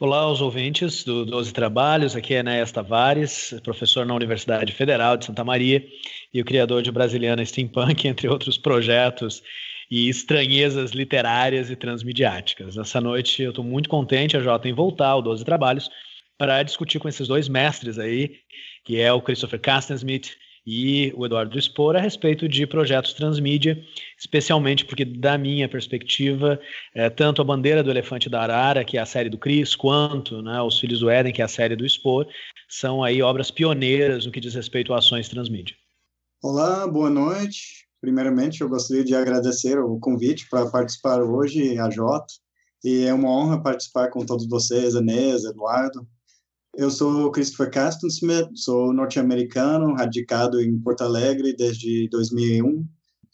Olá aos ouvintes do 12 Trabalhos, aqui é Enéas Tavares, professor na Universidade Federal de Santa Maria e o criador de Brasiliana Steampunk, entre outros projetos e estranhezas literárias e transmediáticas. Essa noite eu estou muito contente, a Jota, em voltar ao 12 Trabalhos para discutir com esses dois mestres aí, que é o Christopher Castensmith e o Eduardo Spor a respeito de projetos transmídia, especialmente porque, da minha perspectiva, é, tanto a Bandeira do Elefante da Arara, que é a série do Cris, quanto né, Os Filhos do Éden, que é a série do Spor, são aí obras pioneiras no que diz respeito a ações transmídia. Olá, boa noite. Primeiramente, eu gostaria de agradecer o convite para participar hoje, a Jota, e é uma honra participar com todos vocês, Anês, Eduardo, eu sou Christopher Castensmith, sou norte-americano, radicado em Porto Alegre desde 2001.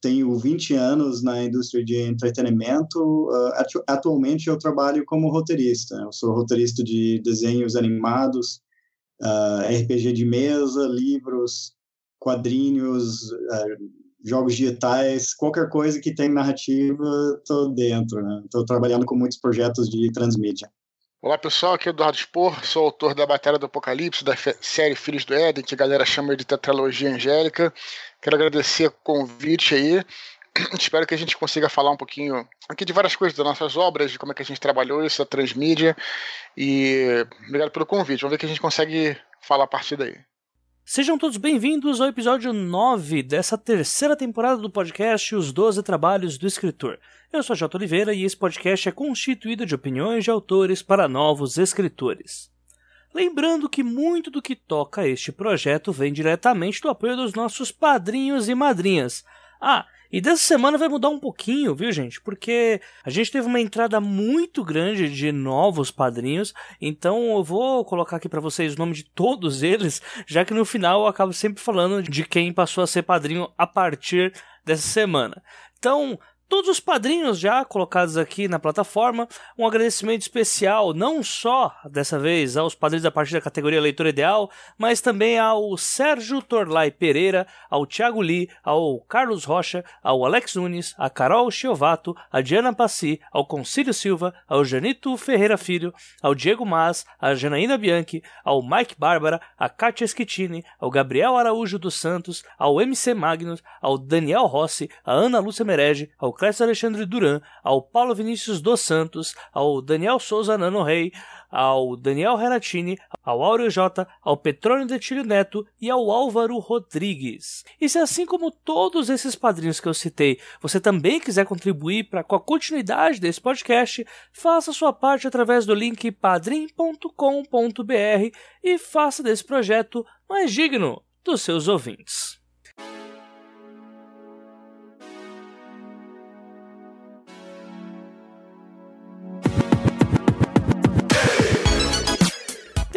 Tenho 20 anos na indústria de entretenimento. Uh, atualmente eu trabalho como roteirista. Eu sou roteirista de desenhos animados, ah, RPG de mesa, livros, quadrinhos, uh, jogos digitais, qualquer coisa que tem narrativa, estou dentro. Estou né? trabalhando com muitos projetos de transmídia. Olá pessoal, aqui é Eduardo Spor, sou autor da Batalha do Apocalipse, da série Filhos do Éden, que a galera chama de Tetralogia Angélica. Quero agradecer o convite aí. Espero que a gente consiga falar um pouquinho aqui de várias coisas das nossas obras, de como é que a gente trabalhou isso, a transmídia. E obrigado pelo convite. Vamos ver o que a gente consegue falar a partir daí. Sejam todos bem-vindos ao episódio 9 dessa terceira temporada do podcast Os Doze Trabalhos do Escritor. Eu sou a J. Oliveira e esse podcast é constituído de opiniões de autores para novos escritores. Lembrando que muito do que toca este projeto vem diretamente do apoio dos nossos padrinhos e madrinhas. Ah, e dessa semana vai mudar um pouquinho, viu, gente? Porque a gente teve uma entrada muito grande de novos padrinhos, então eu vou colocar aqui para vocês o nome de todos eles, já que no final eu acabo sempre falando de quem passou a ser padrinho a partir dessa semana. Então, todos os padrinhos já colocados aqui na plataforma. Um agradecimento especial, não só dessa vez aos padrinhos a partir da categoria Leitor Ideal, mas também ao Sérgio Torlai Pereira, ao Thiago Lee, ao Carlos Rocha, ao Alex Nunes, a Carol Chiovato, a Diana Passi, ao Concílio Silva, ao Janito Ferreira Filho, ao Diego Mas, a Janaína Bianchi, ao Mike Bárbara, a Kátia Schettini, ao Gabriel Araújo dos Santos, ao MC Magnus, ao Daniel Rossi, a Ana Lúcia Merege, ao Clécio Alexandre Duran, ao Paulo Vinícius dos Santos, ao Daniel Souza Nano Rei, ao Daniel Renatini, ao Áureo J, ao Petrônio Detílio Neto e ao Álvaro Rodrigues. E se assim como todos esses padrinhos que eu citei, você também quiser contribuir para com a continuidade desse podcast, faça sua parte através do link padrim.com.br e faça desse projeto mais digno dos seus ouvintes.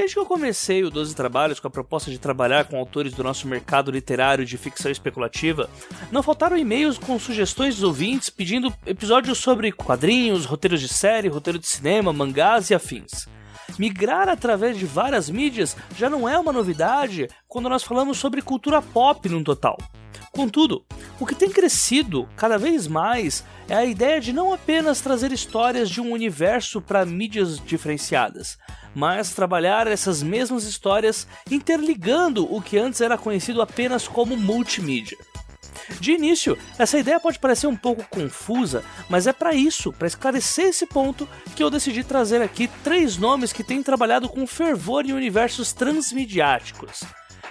Desde que eu comecei o 12 Trabalhos com a proposta de trabalhar com autores do nosso mercado literário de ficção especulativa, não faltaram e-mails com sugestões dos ouvintes pedindo episódios sobre quadrinhos, roteiros de série, roteiro de cinema, mangás e afins. Migrar através de várias mídias já não é uma novidade quando nós falamos sobre cultura pop no total. Contudo, o que tem crescido cada vez mais é a ideia de não apenas trazer histórias de um universo para mídias diferenciadas, mas trabalhar essas mesmas histórias interligando o que antes era conhecido apenas como multimídia. De início, essa ideia pode parecer um pouco confusa, mas é para isso, para esclarecer esse ponto, que eu decidi trazer aqui três nomes que têm trabalhado com fervor em universos transmediáticos.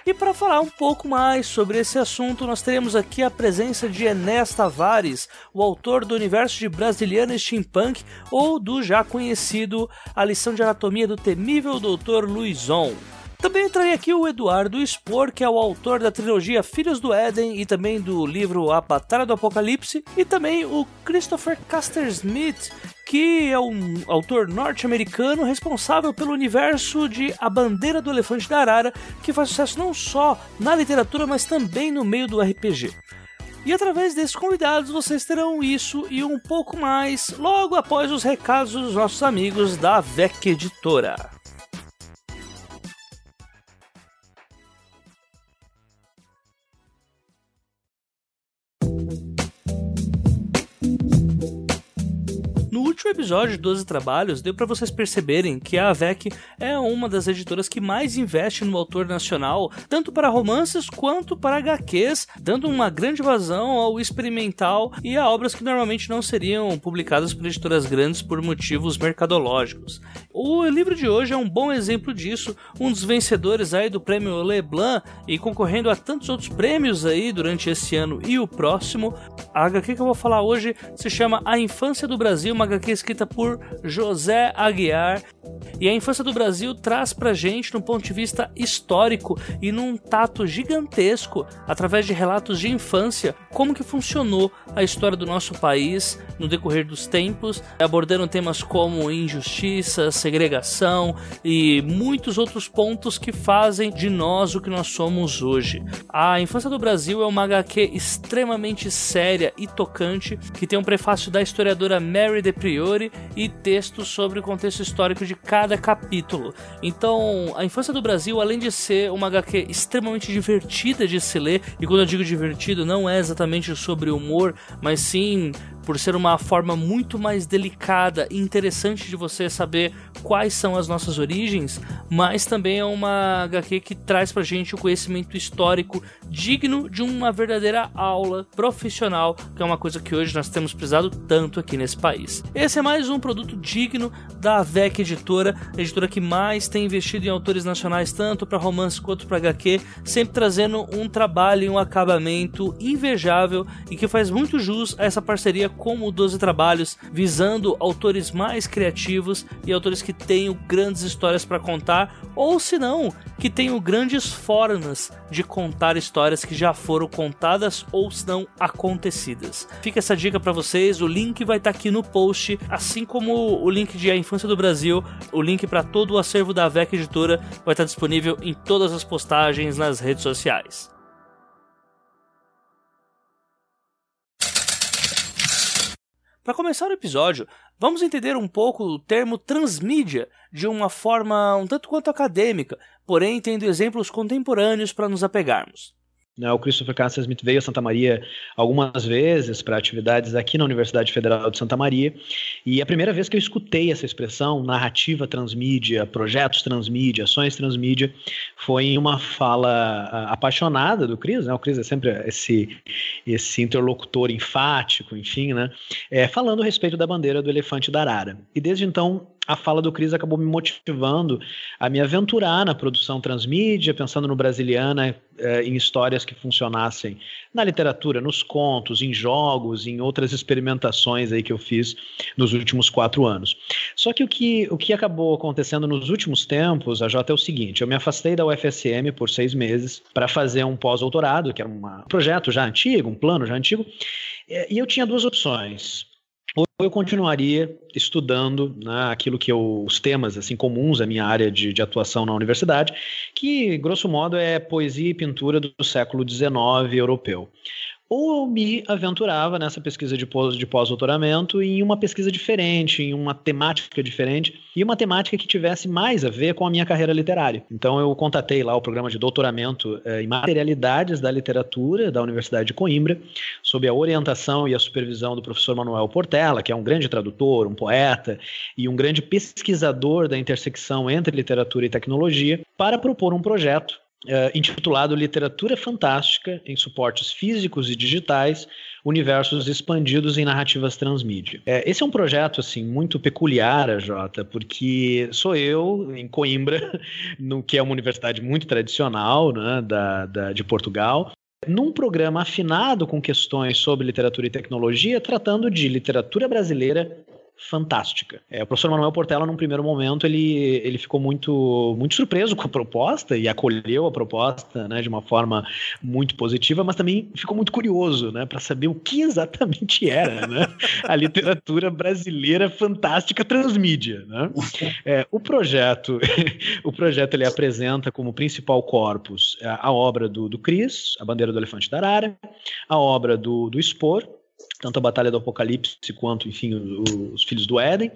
E para falar um pouco mais sobre esse assunto, nós teremos aqui a presença de Enéas Tavares, o autor do universo de Brasiliana Steampunk ou do já conhecido A Lição de Anatomia do Temível Dr. Luizon. Também entraria aqui o Eduardo Spor, que é o autor da trilogia Filhos do Éden e também do livro A Batalha do Apocalipse, e também o Christopher Caster Smith, que é um autor norte-americano responsável pelo universo de A Bandeira do Elefante da Arara, que faz sucesso não só na literatura, mas também no meio do RPG. E através desses convidados vocês terão isso e um pouco mais logo após os recados dos nossos amigos da VEC Editora. Último episódio de 12 Trabalhos, deu para vocês perceberem que a AVEC é uma das editoras que mais investe no autor nacional, tanto para romances quanto para HQs, dando uma grande vazão ao experimental e a obras que normalmente não seriam publicadas por editoras grandes por motivos mercadológicos. O livro de hoje é um bom exemplo disso, um dos vencedores aí do prêmio Leblanc e concorrendo a tantos outros prêmios aí durante esse ano e o próximo. A HQ que eu vou falar hoje se chama A Infância do Brasil, uma HQ escrita por José Aguiar. E a Infância do Brasil traz pra gente, no ponto de vista histórico e num tato gigantesco, através de relatos de infância, como que funcionou a história do nosso país no decorrer dos tempos, abordando temas como injustiça, segregação e muitos outros pontos que fazem de nós o que nós somos hoje. A Infância do Brasil é uma HQ extremamente séria e tocante, que tem um prefácio da historiadora Mary de E textos sobre o contexto histórico de cada capítulo. Então, a Infância do Brasil, além de ser uma HQ extremamente divertida de se ler, e quando eu digo divertido, não é exatamente sobre humor, mas sim por ser uma forma muito mais delicada e interessante de você saber quais são as nossas origens, mas também é uma HQ que traz pra gente o conhecimento histórico digno de uma verdadeira aula profissional, que é uma coisa que hoje nós temos precisado tanto aqui nesse país. Esse é mais um produto digno da AVEC Editora, editora que mais tem investido em autores nacionais, tanto para romance quanto para HQ, sempre trazendo um trabalho e um acabamento invejável e que faz muito jus a essa parceria como 12 trabalhos, visando autores mais criativos e autores que tenham grandes histórias para contar, ou se não, que tenham grandes formas de contar histórias que já foram contadas ou não acontecidas. Fica essa dica para vocês, o link vai estar tá aqui no post, assim como o link de A Infância do Brasil, o link para todo o acervo da VEC Editora vai estar tá disponível em todas as postagens nas redes sociais. Para começar o episódio, vamos entender um pouco o termo transmídia de uma forma um tanto quanto acadêmica, porém tendo exemplos contemporâneos para nos apegarmos. Né, o Christopher Castro Smith veio a Santa Maria algumas vezes para atividades aqui na Universidade Federal de Santa Maria, e a primeira vez que eu escutei essa expressão, narrativa transmídia, projetos transmídia, ações transmídia, foi em uma fala apaixonada do Cris, né? o Cris é sempre esse, esse interlocutor enfático, enfim, né? É, falando a respeito da bandeira do elefante da arara. E desde então a fala do Cris acabou me motivando a me aventurar na produção transmídia, pensando no Brasiliana, eh, em histórias que funcionassem na literatura, nos contos, em jogos, em outras experimentações aí que eu fiz nos últimos quatro anos. Só que o que, o que acabou acontecendo nos últimos tempos, a Jota, é o seguinte: eu me afastei da UFSM por seis meses para fazer um pós-doutorado, que era um projeto já antigo, um plano já antigo, e eu tinha duas opções ou eu continuaria estudando né, aquilo que eu, os temas assim comuns à minha área de, de, atuação na universidade, que grosso modo é poesia e pintura do século XIX europeu ou eu me aventurava nessa pesquisa de pós-doutoramento em uma pesquisa diferente, em uma temática diferente, e uma temática que tivesse mais a ver com a minha carreira literária. Então eu contatei lá o programa de doutoramento eh, em materialidades da literatura da Universidade de Coimbra, sob a orientação e a supervisão do professor Manuel Portela, que é um grande tradutor, um poeta e um grande pesquisador da intersecção entre literatura e tecnologia, para propor um projeto uh, intitulado Literatura Fantástica em Suportes Físicos e Digitais, Universos Expandidos em Narrativas Transmídia. É, esse é um projeto assim muito peculiar, Jota, porque sou eu em Coimbra, no que é uma universidade muito tradicional né, da, da, de Portugal, num programa afinado com questões sobre literatura e tecnologia, tratando de literatura brasileira fantástica. É, o professor Manuel Portela, num primeiro momento, ele, ele ficou muito, muito surpreso com a proposta e acolheu a proposta né, de uma forma muito positiva, mas também ficou muito curioso né, para saber o que exatamente era né, a literatura brasileira fantástica transmídia. Né? É, o projeto, o projeto ele apresenta como principal corpus a, a obra do, do Cris, A Bandeira do Elefante da Arara, a obra do, do Spor, tanto a Batalha do Apocalipse quanto, enfim, os, os Filhos do Éden.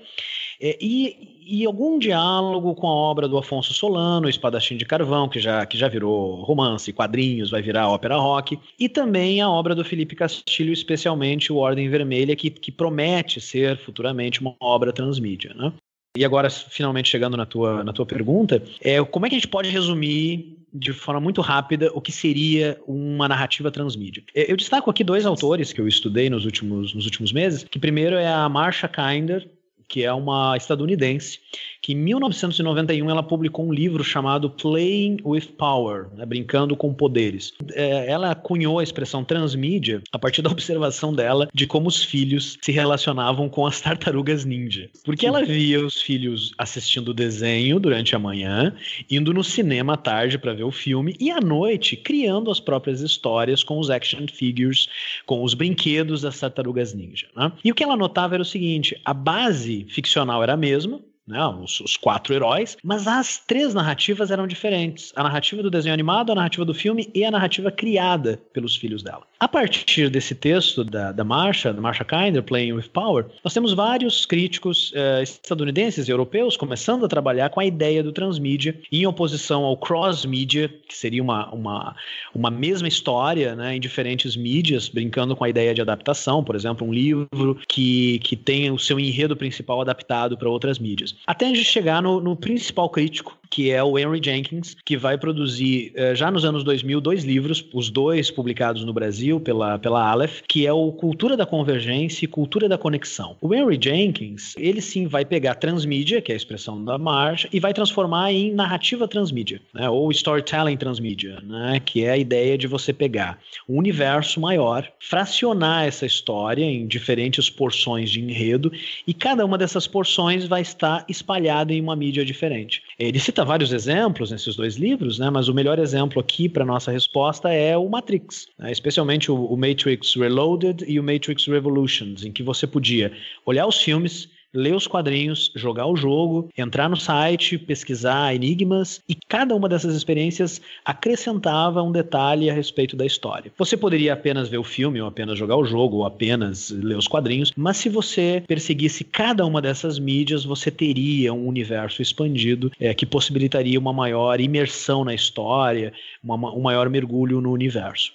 É, e, e algum diálogo com a obra do Afonso Solano, Espadachim de Carvão, que já, que já virou romance, quadrinhos, vai virar ópera rock, e também a obra do Felipe Castilho, especialmente o Ordem Vermelha, que, que promete ser futuramente uma obra transmídia. Né? E agora, finalmente chegando na tua, na tua pergunta, é, como é que a gente pode resumir de forma muito rápida o que seria uma narrativa transmídia. Eu destaco aqui dois autores que eu estudei nos últimos, nos últimos meses, que primeiro é a Marsha Kinder, que é uma estadunidense, que em 1991 ela publicou um livro chamado Playing with Power, né, brincando com poderes. É, ela cunhou a expressão transmídia a partir da observação dela de como os filhos se relacionavam com as tartarugas ninja. Porque ela via os filhos assistindo desenho durante a manhã, indo no cinema à tarde para ver o filme e à noite criando as próprias histórias com os action figures, com os brinquedos das tartarugas ninja. Né? E o que ela notava era o seguinte: a base ficcional era a mesma, né, os, os, quatro heróis, mas as três narrativas eram diferentes. A narrativa do desenho animado, a narrativa do filme e a narrativa criada pelos filhos dela. A partir desse texto da, da Marsha, da Marsha Kinder, Playing with Power, nós temos vários críticos eh, estadunidenses e europeus começando a trabalhar com a ideia do transmídia em oposição ao cross-mídia, que seria uma, uma, uma mesma história né, em diferentes mídias, brincando com a ideia de adaptação, por exemplo, um livro que, que tem o seu enredo principal adaptado para outras mídias. Até a gente chegar no, no principal crítico, que é o Henry Jenkins, que vai produzir eh, já nos anos 2000 dois livros, os dois publicados no Brasil pela, pela Aleph, que é o Cultura da Convergência e Cultura da Conexão. O Henry Jenkins, ele sim vai pegar transmídia, que é a expressão da marcha, e vai transformar em narrativa transmídia, né, ou storytelling transmídia, né, que é a ideia de você pegar um universo maior, fracionar essa história em diferentes porções de enredo, e cada uma dessas porções vai estar espalhada em uma mídia diferente. Ele cita vários exemplos nesses dois livros, né, mas o melhor exemplo aqui para nossa resposta é o Matrix, né, especialmente o, o Matrix Reloaded e o Matrix Revolutions, em que você podia olhar os filmes ler os quadrinhos, jogar o jogo, entrar no site, pesquisar enigmas e cada uma dessas experiências acrescentava um detalhe a respeito da história. Você poderia apenas ver o filme, ou apenas jogar o jogo, ou apenas ler os quadrinhos, mas se você perseguisse cada uma dessas mídias, você teria um universo expandido é, que possibilitaria uma maior imersão na história, uma, um maior mergulho no universo.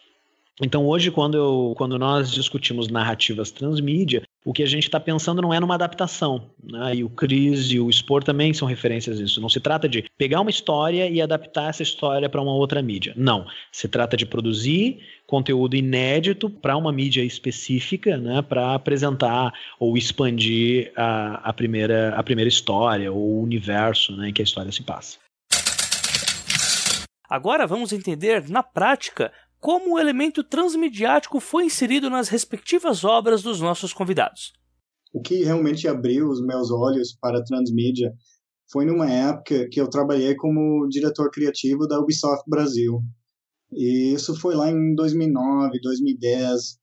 Então hoje, quando, eu, quando nós discutimos narrativas transmídia, o que a gente está pensando não é numa adaptação. Né? E o Cris e o Spor também são referências a isso. Não se trata de pegar uma história e adaptar essa história para uma outra mídia. Não. Se trata de produzir conteúdo inédito para uma mídia específica, né? para apresentar ou expandir a, a, primeira, a primeira história ou o universo né? em que a história se passa. Agora vamos entender na prática como o elemento transmediático foi inserido nas respectivas obras dos nossos convidados. O que realmente abriu os meus olhos para a transmídia foi numa época que eu trabalhei como diretor criativo da Ubisoft Brasil. E isso foi lá em 2009, 2010.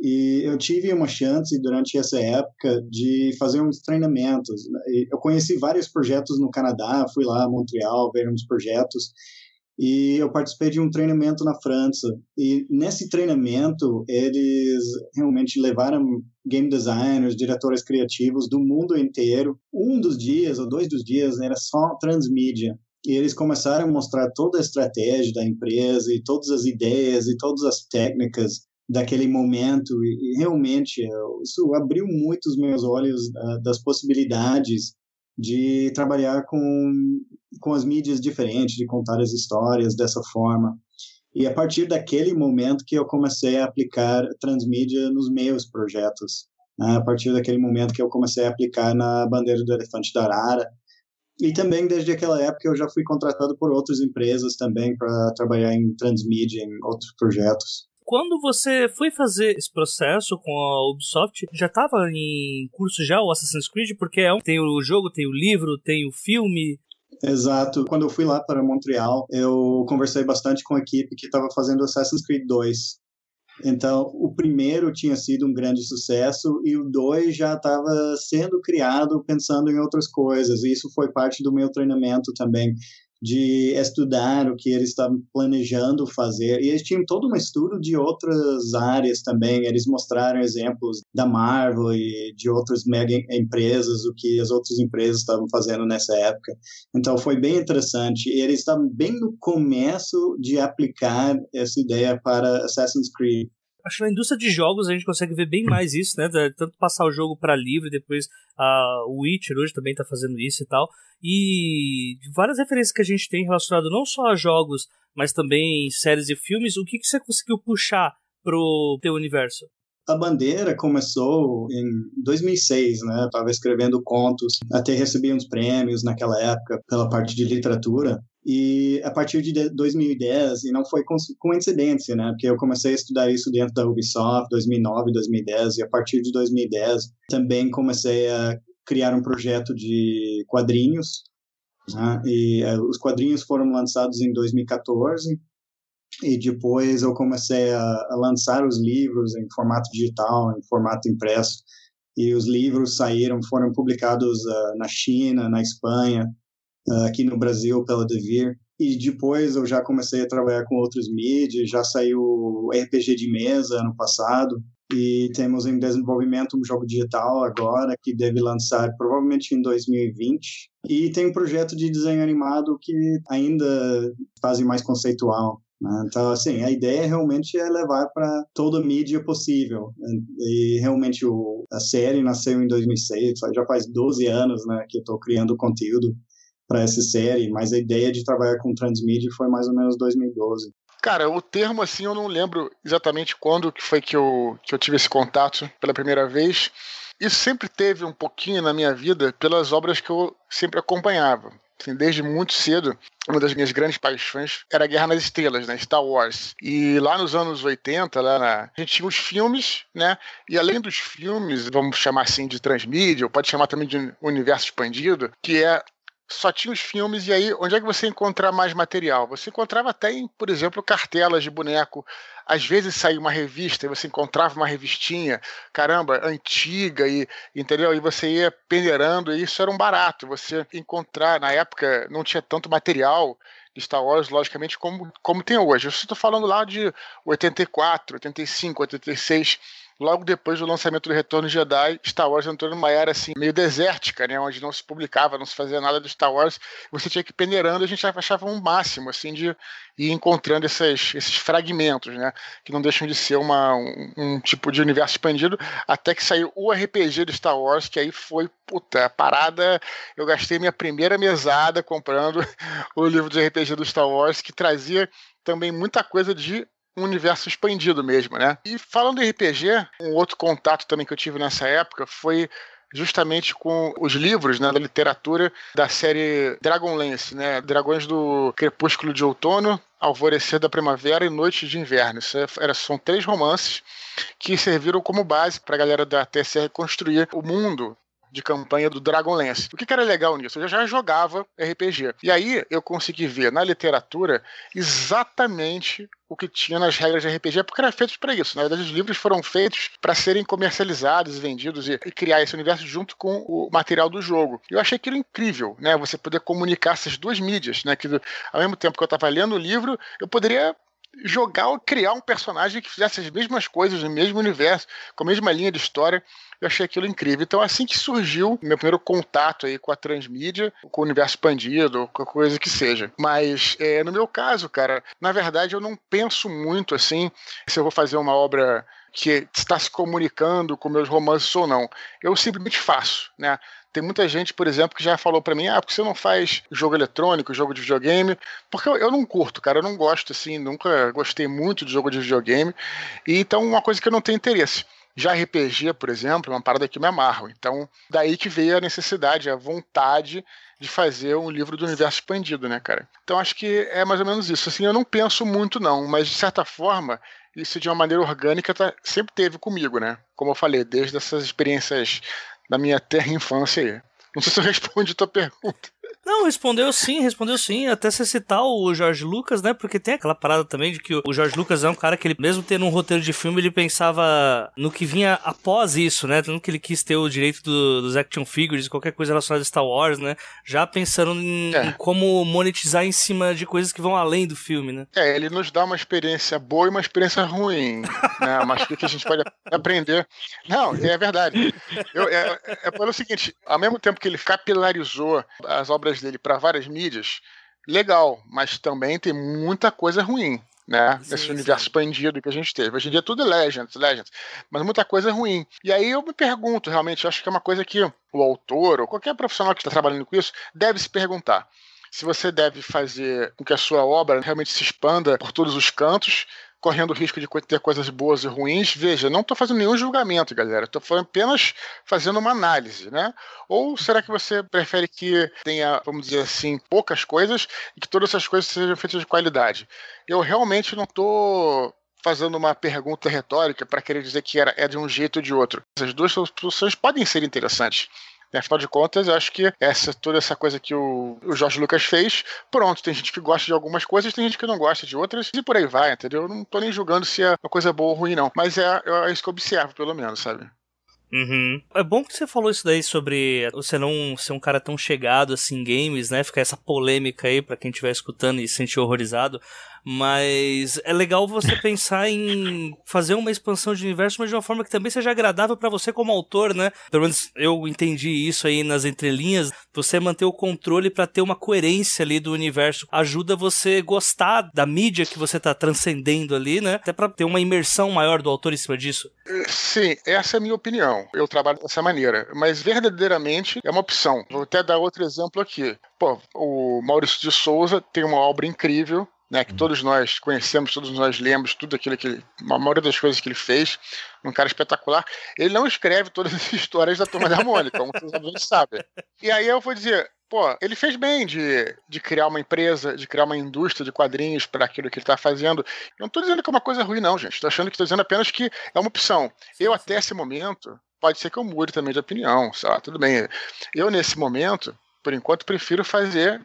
E eu tive uma chance durante essa época de fazer uns treinamentos. Eu conheci vários projetos no Canadá, fui lá a Montreal ver uns projetos e eu participei de um treinamento na França. E nesse treinamento, eles realmente levaram game designers, diretores criativos do mundo inteiro. Um dos dias, ou dois dos dias, era só transmídia. E eles começaram a mostrar toda a estratégia da empresa e todas as ideias e todas as técnicas daquele momento. E, realmente, isso abriu muito os meus olhos uh, das possibilidades de trabalhar com, com as mídias diferentes, de contar as histórias dessa forma. E a partir daquele momento que eu comecei a aplicar transmídia nos meus projetos. Né? A partir daquele momento que eu comecei a aplicar na Bandeira do Elefante da Arara. E também desde aquela época eu já fui contratado por outras empresas também para trabalhar em transmídia, em outros projetos. Quando você foi fazer esse processo com a Ubisoft, já estava em curso já o Assassin's Creed? Porque é um, tem o jogo, tem o livro, tem o filme. Exato. Quando eu fui lá para Montreal, eu conversei bastante com a equipe que estava fazendo Assassin's Creed 2. Então, o primeiro tinha sido um grande sucesso e o 2 já estava sendo criado pensando em outras coisas. E isso foi parte do meu treinamento também de estudar o que eles estavam planejando fazer. E eles tinham todo um estudo de outras áreas também. Eles mostraram exemplos da Marvel e de outras mega empresas, o que as outras empresas estavam fazendo nessa época. Então foi bem interessante. E eles estavam bem no começo de aplicar essa ideia para Assassin's Creed acho que na indústria de jogos a gente consegue ver bem mais isso, né? Tanto passar o jogo para livre, depois a Witcher hoje também tá fazendo isso e tal. E várias referências que a gente tem relacionado não só a jogos, mas também séries e filmes, o que, que você conseguiu puxar pro teu universo? A Bandeira começou em 2006, né? Estava escrevendo contos, até recebi uns prêmios naquela época pela parte de literatura. E a partir de 2010, e não foi coincidência, né? Porque eu comecei a estudar isso dentro da Ubisoft, 2009, 2010, e a partir de 2010 também comecei a criar um projeto de quadrinhos. Né? E uh, os quadrinhos foram lançados em 2014, e depois eu comecei a, a lançar os livros em formato digital, em formato impresso. E os livros saíram, foram publicados uh, na China, na Espanha, aqui no Brasil pela Devir. E depois eu já comecei a trabalhar com outros mídias, já saiu RPG de mesa ano passado, e temos em desenvolvimento um jogo digital agora que deve lançar provavelmente em 2020 e tem um projeto de desenho animado que ainda fase mais conceitual né? então assim a ideia realmente é levar para toda a mídia possível e realmente o, a série nasceu em 2006 já faz 12 anos né que estou criando conteúdo para essa série, mas a ideia de trabalhar com transmídia foi mais ou menos 2012. Cara, o termo, assim, eu não lembro exatamente quando que foi que eu, que eu tive esse contato pela primeira vez. Isso sempre teve um pouquinho na minha vida pelas obras que eu sempre acompanhava. Assim, desde muito cedo, uma das minhas grandes paixões era a Guerra nas Estrelas, né? Star Wars. E lá nos anos 80, lá na... a gente tinha os filmes, né? E além dos filmes, vamos chamar assim de transmídia, ou pode chamar também de universo expandido, que é só tinha os filmes, e aí onde é que você encontrar mais material? Você encontrava até em, por exemplo, cartelas de boneco. Às vezes saía uma revista e você encontrava uma revistinha, caramba, antiga, e entendeu? E você ia peneirando, e isso era um barato. Você encontrar, na época, não tinha tanto material de Star Wars, logicamente, como, como tem hoje. Eu estou falando lá de 84, 85, 86 logo depois do lançamento do Retorno de Jedi, Star Wars entrou numa era assim meio desértica, né, onde não se publicava, não se fazia nada do Star Wars, você tinha que ir peneirando, a gente achava um máximo assim de ir encontrando esses, esses fragmentos, né, que não deixam de ser uma, um, um tipo de universo expandido, até que saiu o RPG do Star Wars, que aí foi puta, parada, eu gastei minha primeira mesada comprando o livro de RPG do Star Wars que trazia também muita coisa de um universo expandido mesmo, né? E falando em RPG, um outro contato também que eu tive nessa época foi justamente com os livros né, da literatura da série Dragonlance, né? Dragões do Crepúsculo de Outono, Alvorecer da Primavera e Noite de Inverno. Isso é, era, são três romances que serviram como base para a galera da TSR construir o mundo de campanha do Dragonlance. O que, que era legal nisso? Eu já jogava RPG. E aí eu consegui ver na literatura exatamente o que tinha nas regras de RPG, porque era feito para isso. Na verdade, os livros foram feitos para serem comercializados, vendidos e, e, criar esse universo junto com o material do jogo. Eu achei aquilo incrível, né? Você poder comunicar essas duas mídias, né? Que ao mesmo tempo que eu estava lendo o livro, eu poderia jogar ou criar um personagem que fizesse as mesmas coisas no mesmo universo, com a mesma linha de história. Eu achei aquilo incrível. Então, assim que surgiu meu primeiro contato aí com a transmídia, com o universo expandido, com a coisa que seja. Mas, é, no meu caso, cara, na verdade eu não penso muito assim se eu vou fazer uma obra que está se comunicando com meus romances ou não. Eu simplesmente faço, né? Tem muita gente, por exemplo, que já falou para mim: ah, porque você não faz jogo eletrônico, jogo de videogame? Porque eu, eu, não curto, cara, eu não gosto assim, nunca gostei muito de jogo de videogame. E então, uma coisa que eu não tenho interesse. Já RPG, por exemplo, é uma parada que me amarro. Então, daí que veio a necessidade, a vontade de fazer um livro do universo expandido, né, cara? Então, acho que é mais ou menos isso. Assim, eu não penso muito, não, mas de certa forma, isso de uma maneira orgânica tá, sempre teve comigo, né? Como eu falei, desde essas experiências da minha terra infância aí. Não sei se eu respondi a tua pergunta. Não, respondeu sim, respondeu sim. Até você citar o George Lucas, né? Porque tem aquela parada também de que o George Lucas é um cara que ele, mesmo tendo um roteiro de filme, ele pensava no que vinha após isso, né? Tanto que ele quis ter o direito do, dos action figures, qualquer coisa relacionada a Star Wars, né? Já pensando em, é. em, como monetizar em cima de coisas que vão além do filme, né? É, ele nos dá uma experiência boa e uma experiência ruim, né? Mas o que a gente pode aprender. Não, é verdade. Eu, é, é pelo seguinte, ao mesmo tempo que ele capilarizou as obras dele para várias mídias, legal, mas também tem muita coisa ruim né? Sim, Nesse sim. universo expandido que a gente teve. Hoje em dia tudo é Legends, Legends, mas muita coisa é ruim. E aí eu me pergunto, realmente, acho que é uma coisa que o autor ou qualquer profissional que está trabalhando com isso deve se perguntar se você deve fazer com que a sua obra realmente se expanda por todos os cantos, correndo o risco de ter coisas boas e ruins. Veja, não estou fazendo nenhum julgamento, galera. Estou apenas fazendo uma análise, né? Ou será que você prefere que tenha, vamos dizer assim, poucas coisas e que todas essas coisas sejam feitas de qualidade? Eu realmente não estou fazendo uma pergunta retórica para querer dizer que era, é de um jeito ou de outro. Essas duas soluções podem ser interessantes. E, afinal de contas, eu acho que essa, toda essa coisa que o, o Jorge Lucas fez, pronto, tem gente que gosta de algumas coisas, tem gente que não gosta de outras, e por aí vai, entendeu? Eu não tô nem julgando se é uma coisa boa ou ruim, não. Mas é, é isso que eu observo, pelo menos, sabe? Uhum. É bom que você falou isso daí sobre você não ser um cara tão chegado assim em games, né? Ficar essa polêmica aí para quem estiver escutando e se sentir horrorizado. Mas é legal você pensar em fazer uma expansão de universo, mas de uma forma que também seja agradável para você como autor, né? Pelo menos eu entendi isso aí nas entrelinhas. Você manter o controle para ter uma coerência ali do universo ajuda você gostar da mídia que você tá transcendendo ali, né? Até para ter uma imersão maior do autor em cima disso. Sim, essa é a minha opinião. Eu trabalho dessa maneira, mas verdadeiramente é uma opção. Vou até dar outro exemplo aqui. Pô, o Maurício de Souza tem uma obra incrível né, que todos nós conhecemos, todos nós lemos tudo aquilo que ele, a maioria das coisas que ele fez, um cara espetacular. Ele não escreve todas as histórias da Turma da Mônica, como vocês obviamente sabem. E aí eu vou dizer, pô, ele fez bem de, de criar uma empresa, de criar uma indústria de quadrinhos para aquilo que ele está fazendo. Eu não estou dizendo que é uma coisa ruim, não, gente. Estou achando que estou dizendo apenas que é uma opção. Eu, até esse momento, pode ser que eu mude também de opinião, sei lá, tudo bem. Eu, nesse momento, por enquanto, prefiro fazer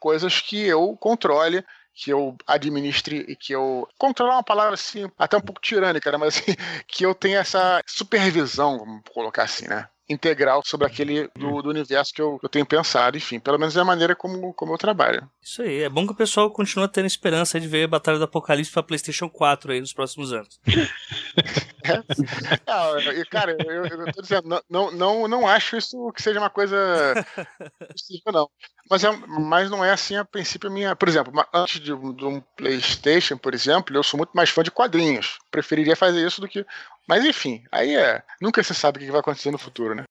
coisas que eu controle que eu administre e que eu. Controlar uma palavra assim, até um pouco tirânica, né? Mas assim, que eu tenha essa supervisão, vamos colocar assim, né? integral sobre aquele do, do universo que eu, eu, tenho pensado, enfim, pelo menos é a maneira como, como eu trabalho. Isso aí, é bom que o pessoal continue tendo esperança de ver a Batalha do Apocalipse para PlayStation 4 aí nos próximos anos. é, cara, eu, eu tô dizendo, não, não, não acho isso que seja uma coisa possível, não. Mas, é, mas não é assim a princípio minha. Por exemplo, antes de, de um PlayStation, por exemplo, eu sou muito mais fã de quadrinhos. Preferiria fazer isso do que mas enfim, aí é. Nunca se sabe o que vai acontecer no futuro, né?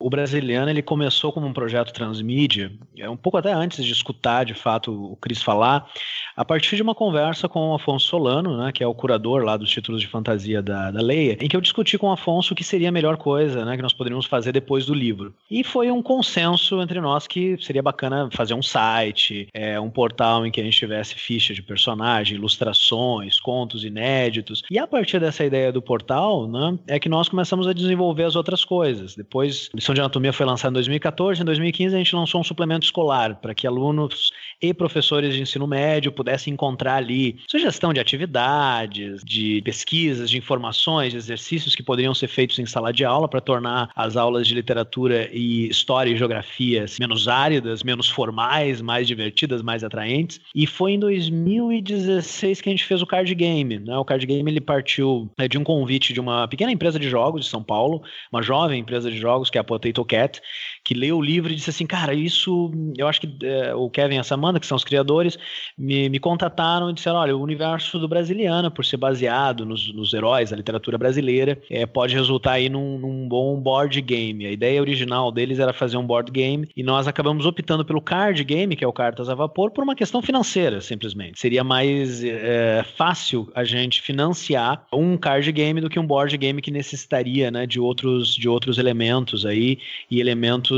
O Brasiliano ele começou como um projeto transmídia, é um pouco até antes de escutar de fato o Cris falar, a partir de uma conversa com o Afonso Solano, né, que é o curador lá dos títulos de fantasia da, da Leia, em que eu discuti com o Afonso o que seria a melhor coisa né, que nós poderíamos fazer depois do livro. E foi um consenso entre nós que seria bacana fazer um site, é, um portal em que a gente tivesse ficha de personagem, ilustrações, contos inéditos. E a partir dessa ideia do portal, né, é que nós começamos a desenvolver as outras coisas. Depois lição de anatomia foi lançada em 2014, em 2015 a gente lançou um suplemento escolar para que alunos e professores de ensino médio pudessem encontrar ali sugestão de atividades, de pesquisas, de informações, de exercícios que poderiam ser feitos em sala de aula para tornar as aulas de literatura e história e geografia menos áridas, menos formais, mais divertidas, mais atraentes. E foi em 2016 que a gente fez o card game. Né? O card game ele partiu né, de um convite de uma pequena empresa de jogos de São Paulo, uma jovem empresa de jogos que é a Potato Cat, que leu o livro e disse assim, cara, isso, eu acho que é, o Kevin e a Samantha, que são os criadores, me, me contataram e disseram, olha, o universo do Brasiliano, por ser baseado nos, nos heróis da literatura brasileira, é, pode resultar aí num, num, bom board game. A ideia original deles era fazer um board game e nós acabamos optando pelo card game, que é o Cartas a Vapor, por uma questão financeira, simplesmente. Seria mais é, fácil a gente financiar um card game do que um board game que necessitaria né, de, outros, de outros elementos aí e elementos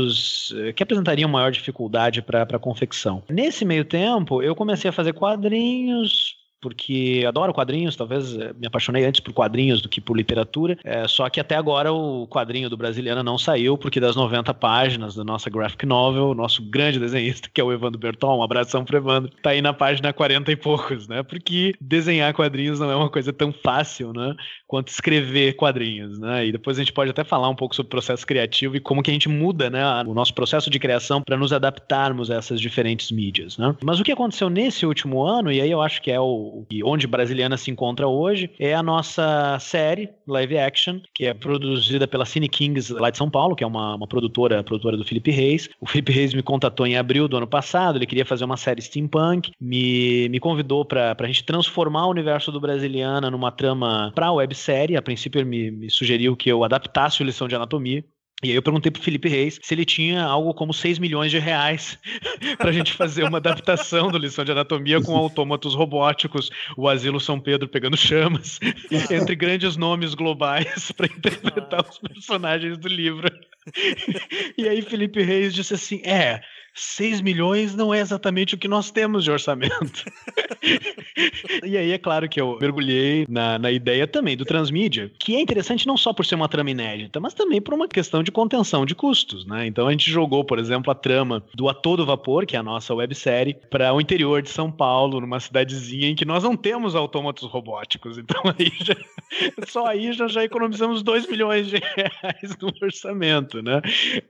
eh, que apresentariam maior dificuldade para a confecção. Nesse meio tempo, eu comecei a fazer quadrinhos, porque adoro quadrinhos, talvez eh, me apaixonei antes por quadrinhos do que por literatura, é, só que até agora o quadrinho do Brasiliana não saiu, porque das 90 páginas da nossa graphic novel, o nosso grande desenhista, que é o Evandro Berton, um abração pro Evandro, tá aí na página 40 e poucos, né? Porque desenhar quadrinhos não é uma coisa tão fácil, né? Quanto escrever quadrinhos, né? E depois a gente pode até falar um pouco sobre o processo criativo e como que a gente muda, né? O nosso processo de criação para nos adaptarmos a essas diferentes mídias, né? Mas o que aconteceu nesse último ano, e aí eu acho que é o onde Brasiliana se encontra hoje, é a nossa série live action, que é produzida pela Cine Kings lá de São Paulo, que é uma, uma produtora, produtora do Felipe Reis. O Felipe Reis me contatou em abril do ano passado, ele queria fazer uma série steampunk, me, me convidou para a gente transformar o universo do Brasiliana numa trama para websérie. A princípio ele me, me sugeriu que eu adaptasse o Lição de Anatomia, e aí eu perguntei pro Felipe Reis se ele tinha algo como 6 milhões de reais pra gente fazer uma adaptação do Lição de Anatomia com autômatos robóticos, o Asilo São Pedro pegando chamas, entre grandes nomes globais para interpretar os personagens do livro. E aí Felipe Reis disse assim: "É, 6 milhões não é exatamente o que nós temos de orçamento. e aí é claro que eu mergulhei na, na ideia também do transmídia, que é interessante não só por ser uma trama inédita, mas também por uma questão de contenção de custos, né? Então a gente jogou, por exemplo, a trama do A Todo Vapor, que é a nossa websérie, para o interior de São Paulo, numa cidadezinha em que nós não temos autômatos robóticos. Então aí já, só aí já, já economizamos 2 milhões de reais no orçamento, né?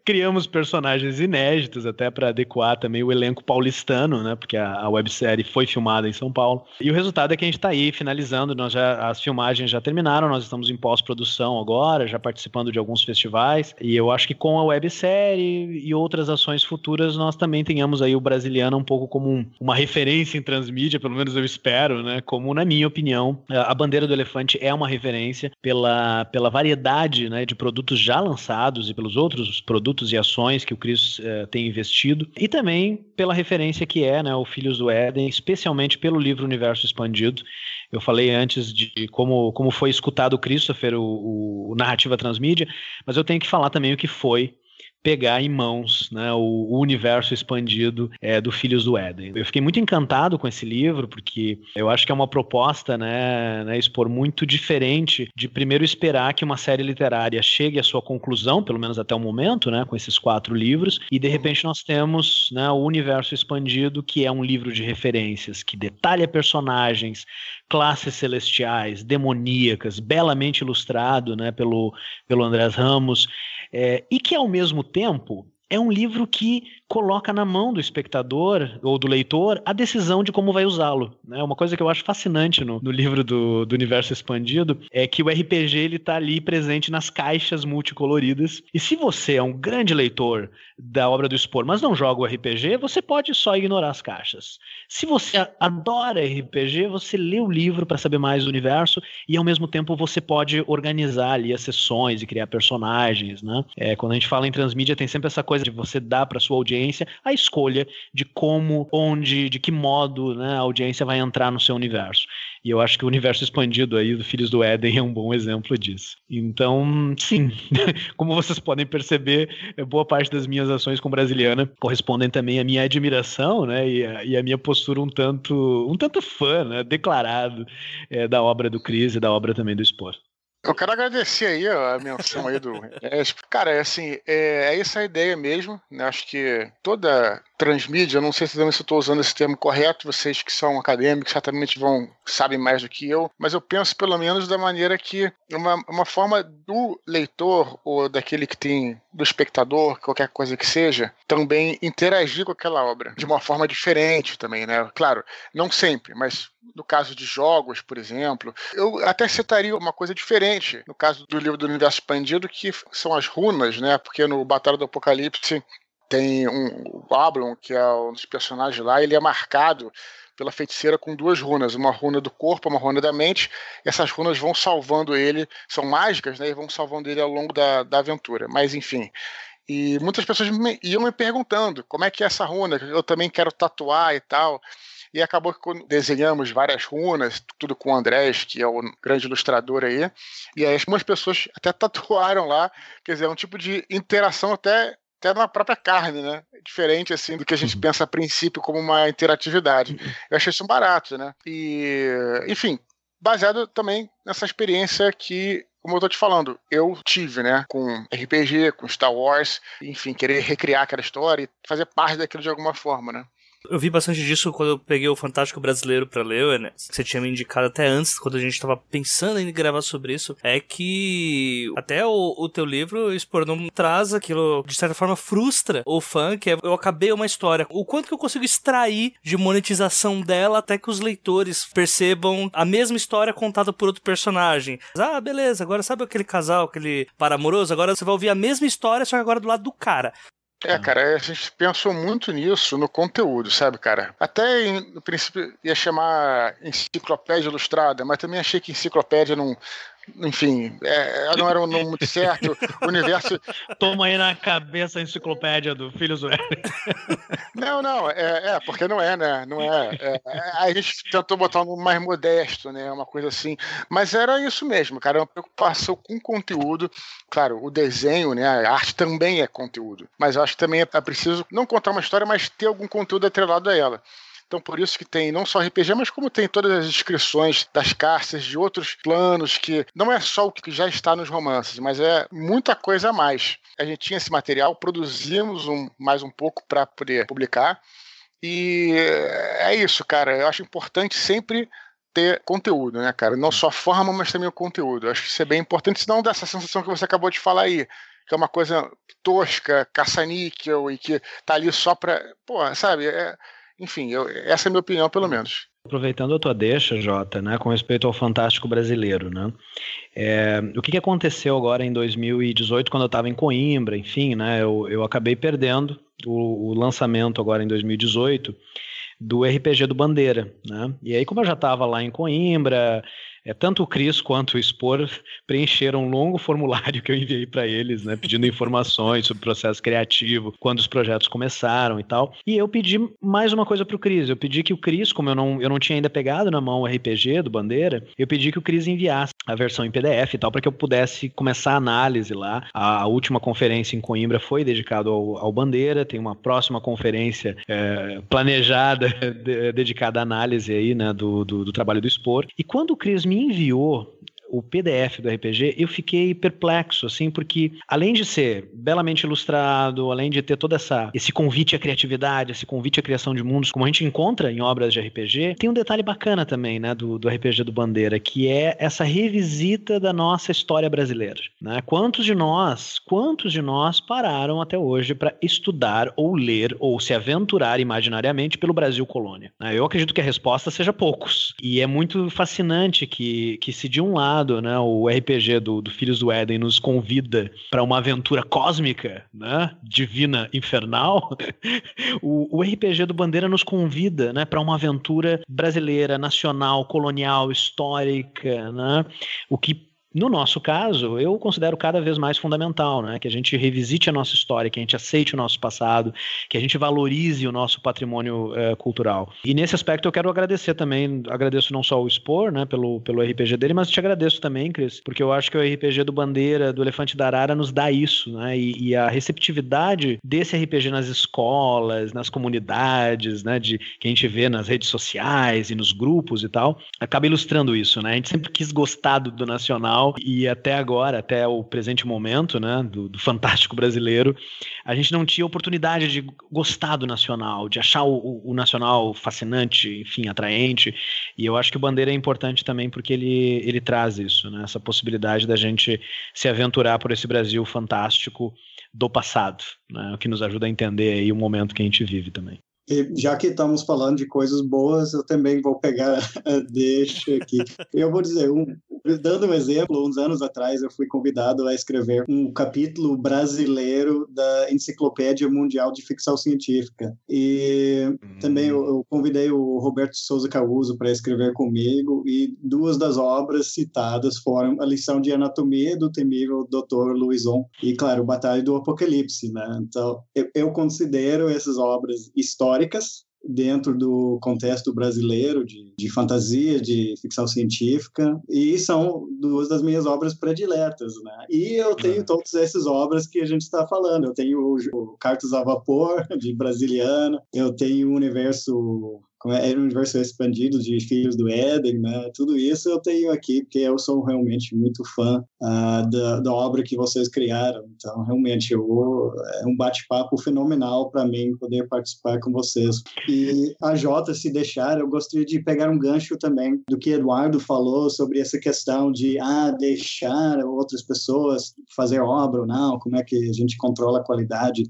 Criamos personagens inéditos até para adequar também o elenco paulistano, né? Porque a, a websérie foi filmada em São Paulo. E o resultado é que a gente está aí finalizando, nós já, as filmagens já terminaram, nós estamos em pós-produção agora, já participando de alguns festivais. E eu acho que com a websérie e outras ações futuras, nós também tenhamos aí o Brasiliano um pouco como um, uma referência em transmídia, pelo menos eu espero, né? Como, na minha opinião, a bandeira do elefante é uma referência pela, pela variedade né, de produtos já lançados e pelos outros produtos e ações que o Cris eh, tem investido e também pela referência que é né, o Filhos do Éden, especialmente pelo livro Universo Expandido. Eu falei antes de como, como foi escutado o Christopher, o, o Narrativa Transmídia, mas eu tenho que falar também o que foi pegar em mãos né, o, universo expandido é, do Filhos do Éden. Eu fiquei muito encantado com esse livro, porque eu acho que é uma proposta, né, né, expor muito diferente de primeiro esperar que uma série literária chegue à sua conclusão, pelo menos até o momento, né, com esses quatro livros, e de repente nós temos né, o universo expandido, que é um livro de referências, que detalha personagens, classes celestiais, demoníacas, belamente ilustrado né, pelo, pelo Andrés Ramos, é, e que ao mesmo tempo é um livro que coloca na mão do espectador ou do leitor a decisão de como vai usá-lo. Né? Uma coisa que eu acho fascinante no, no livro do, do, Universo Expandido é que o RPG ele está ali presente nas caixas multicoloridas. E se você é um grande leitor da obra do Spor, mas não joga o RPG, você pode só ignorar as caixas. Se você adora RPG, você lê o livro para saber mais do universo e ao mesmo tempo você pode organizar ali as sessões e criar personagens. Né? É, quando a gente fala em transmídia, tem sempre essa coisa de você dar para sua audiência audiência a escolha de como, onde, de que modo né, a audiência vai entrar no seu universo. E eu acho que o universo expandido aí do Filhos do Éden é um bom exemplo disso. Então, sim, como vocês podem perceber, boa parte das minhas ações com Brasiliana correspondem também à minha admiração, né, e a, e a minha postura um tanto, um tanto fã, né, declarado é, da obra do Cris e da obra também do Spor. Eu quero agradecer aí a menção aí do. É, cara, assim, é, é essa a ideia mesmo. Né? Acho que toda transmídia, não sei se eu estou usando esse termo correto, vocês que são acadêmicos certamente vão sabem mais do que eu, mas eu penso pelo menos da maneira que uma, uma forma do leitor ou daquele que tem do espectador, qualquer coisa que seja, também interagir com aquela obra de uma forma diferente também, né? Claro, não sempre, mas no caso de jogos, por exemplo, eu até citaria uma coisa diferente no caso do livro do Universo Expandido, que são as runas, né? Porque no Batalha do Apocalipse tem um, o Ablon, que é um dos personagens lá, ele é marcado pela feiticeira com duas runas, uma runa do corpo, uma runa da mente. Essas runas vão salvando ele, são mágicas, né? E vão salvando ele ao longo da, da aventura. Mas enfim. E muitas pessoas me, iam me perguntando como é que é essa runa, eu também quero tatuar e tal. E acabou que desenhamos várias runas, tudo com o Andrés, que é o grande ilustrador aí. E aí algumas pessoas até tatuaram lá, quer dizer, é um tipo de interação até até na própria carne, né? Diferente assim do que a gente uhum. pensa a princípio como uma interatividade. Uhum. Eu achei isso barato, né? E, enfim, baseado também nessa experiência que como eu tô te falando, eu tive, né, com RPG, com Star Wars, enfim, querer recriar aquela história e fazer parte daquilo de alguma forma, né? Eu vi bastante disso quando eu peguei o Fantástico Brasileiro pra ler, né? Você tinha me indicado até antes, quando a gente tava pensando em gravar sobre isso. É que até o, o teu livro, Spornum, traz aquilo, de certa forma, frustra o fã, que é, eu acabei uma história. O quanto que eu consigo extrair de monetização dela até que os leitores percebam a mesma história contada por outro personagem. Ah, beleza, agora sabe aquele casal, aquele par amoroso? Agora você vai ouvir a mesma história, só que agora do lado do cara. É, cara, a gente pensou muito nisso no conteúdo, sabe, cara? Até no princípio ia chamar enciclopédia ilustrada, mas também achei que enciclopédia não, enfim, é, não era um nome muito certo. O universo. Toma aí na cabeça a enciclopédia do Filhos do Eric. Não, não, é, é, porque não é, né? Não é, é, é. A gente tentou botar um nome mais modesto, né? Uma coisa assim. Mas era isso mesmo, cara. Uma preocupação com conteúdo. Claro, o desenho, né? A arte também é conteúdo. Mas eu acho que também é preciso não contar uma história, mas ter algum conteúdo atrelado a ela. Então, por isso que tem não só RPG, mas como tem todas as descrições das cartas, de outros planos, que não é só o que já está nos romances, mas é muita coisa a mais. A gente tinha esse material, produzimos um, mais um pouco para poder publicar. E é isso, cara. Eu acho importante sempre ter conteúdo, né, cara? Não só forma, mas também o conteúdo. Eu acho que isso é bem importante, senão dá essa sensação que você acabou de falar aí, que é uma coisa tosca, caça-níquel e que tá ali só pra. Pô, sabe? É enfim, eu, essa é a minha opinião, pelo menos. Aproveitando a tua deixa, Jota, né, com respeito ao Fantástico Brasileiro, né? É, o que, que aconteceu agora em 2018, quando eu estava em Coimbra, enfim, né? Eu, eu acabei perdendo o, o lançamento agora em 2018 do RPG do Bandeira, né? E aí, como eu já estava lá em Coimbra, é, tanto o Cris quanto o Expor preencheram um longo formulário que eu enviei para eles, né, pedindo informações sobre o processo criativo, quando os projetos começaram e tal. E eu pedi mais uma coisa para o Cris. Eu pedi que o Cris, como eu não, eu não tinha ainda pegado na mão o RPG do Bandeira, eu pedi que o Cris enviasse a versão em PDF e tal, para que eu pudesse começar a análise lá. A, a última conferência em Coimbra foi dedicada ao, ao, Bandeira, tem uma próxima conferência é, planejada, de, dedicada à análise aí, né, do, do, do trabalho do Expor. E quando o Cris me enviou o PDF do RPG, eu fiquei perplexo, assim, porque além de ser belamente ilustrado, além de ter toda essa esse convite à criatividade, esse convite à criação de mundos, como a gente encontra em obras de RPG, tem um detalhe bacana também, né, do, do RPG do Bandeira, que é essa revisita da nossa história brasileira, né? Quantos de nós, quantos de nós pararam até hoje para estudar ou ler ou se aventurar imaginariamente pelo Brasil colônia? Né? Eu acredito que a resposta seja poucos. E é muito fascinante que, que se de um lado né? O RPG do, do Filhos do Éden nos convida para uma aventura cósmica, né? Divina, infernal. o, o RPG do Bandeira nos convida, né? Para uma aventura brasileira, nacional, colonial, histórica, né? O que no nosso caso, eu considero cada vez mais fundamental, né? Que a gente revisite a nossa história, que a gente aceite o nosso passado, que a gente valorize o nosso patrimônio uh, cultural. E nesse aspecto eu quero agradecer também, agradeço não só o Expor, né, pelo, pelo RPG dele, mas te agradeço também, Cris, porque eu acho que o RPG do Bandeira, do Elefante da Arara, nos dá isso, né? E, e a receptividade desse RPG nas escolas, nas comunidades, né? De que a gente vê nas redes sociais e nos grupos e tal, acaba ilustrando isso, né? A gente sempre quis gostar do, do nacional Nacional e até agora, até o presente momento, né, do, do Fantástico Brasileiro, a gente não tinha oportunidade de gostar do Nacional, de achar o, o Nacional fascinante, enfim, atraente. E eu acho que o Bandeira é importante também porque ele, ele traz isso, né, essa possibilidade da gente se aventurar por esse Brasil fantástico do passado, né, o que nos ajuda a entender aí o momento que a gente vive também. E já que estamos falando de coisas boas, eu também vou pegar deixa aqui. Eu vou dizer, um, dando um exemplo, uns anos atrás eu fui convidado a escrever um capítulo brasileiro da Enciclopédia Mundial de Ficção Científica. E hum. também eu, eu, convidei o Roberto Souza Causo para escrever comigo, e duas das obras citadas foram a lição de anatomia do temível Dr. Louison e, claro, Batalha do Apocalipse. Né? Então, eu, eu considero essas obras históricas históricas dentro do contexto brasileiro de, de fantasia, de ficção científica, e são duas das minhas obras prediletas, né? E eu tenho uhum. todas essas obras que a gente está falando. Eu tenho o, o Cartas a Vapor, de Brasiliana, eu tenho o Universo era um universo expandido de Filhos do Éden, né? Tudo isso eu tenho aqui porque eu sou realmente muito fã uh, da, da, obra que vocês criaram. Então, realmente, eu, é um bate-papo fenomenal para mim poder participar com vocês. E a Jota, se deixar, eu gostaria de pegar um gancho também do que Eduardo falou sobre essa questão de ah, deixar outras pessoas fazer obra ou não, como é que a gente controla a qualidade.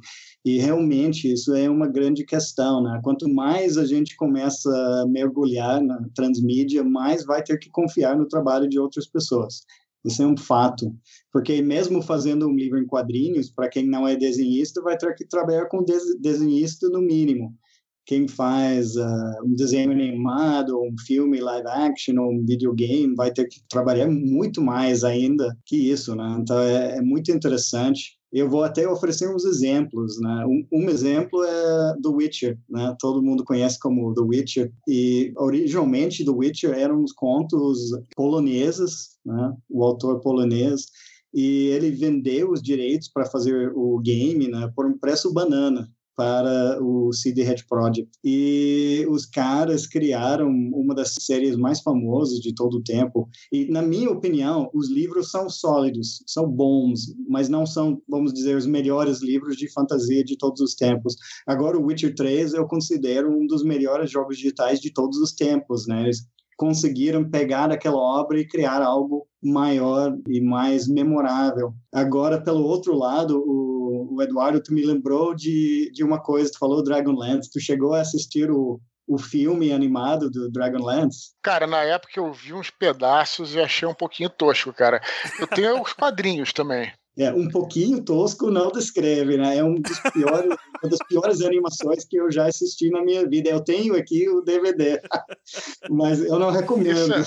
E realmente isso é uma grande questão, né? Quanto mais a gente começa a mergulhar na transmídia, mais vai ter que confiar no trabalho de outras pessoas. Isso é um fato, porque mesmo fazendo um livro em quadrinhos, para quem não é desenhista, vai ter que trabalhar com desenhista no mínimo. Quem faz uh, um desenho animado, um filme live action, ou um videogame, vai ter que trabalhar muito mais ainda que isso, né? Então é, é muito interessante. Eu vou até oferecer uns exemplos, né? Um, um, exemplo é The Witcher, né? Todo mundo conhece como The Witcher e originalmente The Witcher eram uns contos poloneses, né? O autor polonês e ele vendeu os direitos para fazer o game, né? Por um preço banana para o CD Red Project. E os caras criaram uma das séries mais famosas de todo o tempo. E, na minha opinião, os livros são sólidos, são bons, mas não são, vamos dizer, os melhores livros de fantasia de todos os tempos. Agora, o Witcher 3 eu considero um dos melhores jogos digitais de todos os tempos, né? Eles conseguiram pegar aquela obra e criar algo maior e mais memorável. Agora, pelo outro lado, o, o Eduardo, tu me lembrou de, de uma coisa, tu falou Dragonlance, tu chegou a assistir o, o filme animado do Dragonlance? Cara, na época eu vi uns pedaços e achei um pouquinho tosco, cara. Eu tenho os quadrinhos também. É, um pouquinho tosco não descreve, né? É um dos piores, uma das piores animações que eu já assisti na minha vida. Eu tenho aqui o DVD, mas eu não recomendo. É...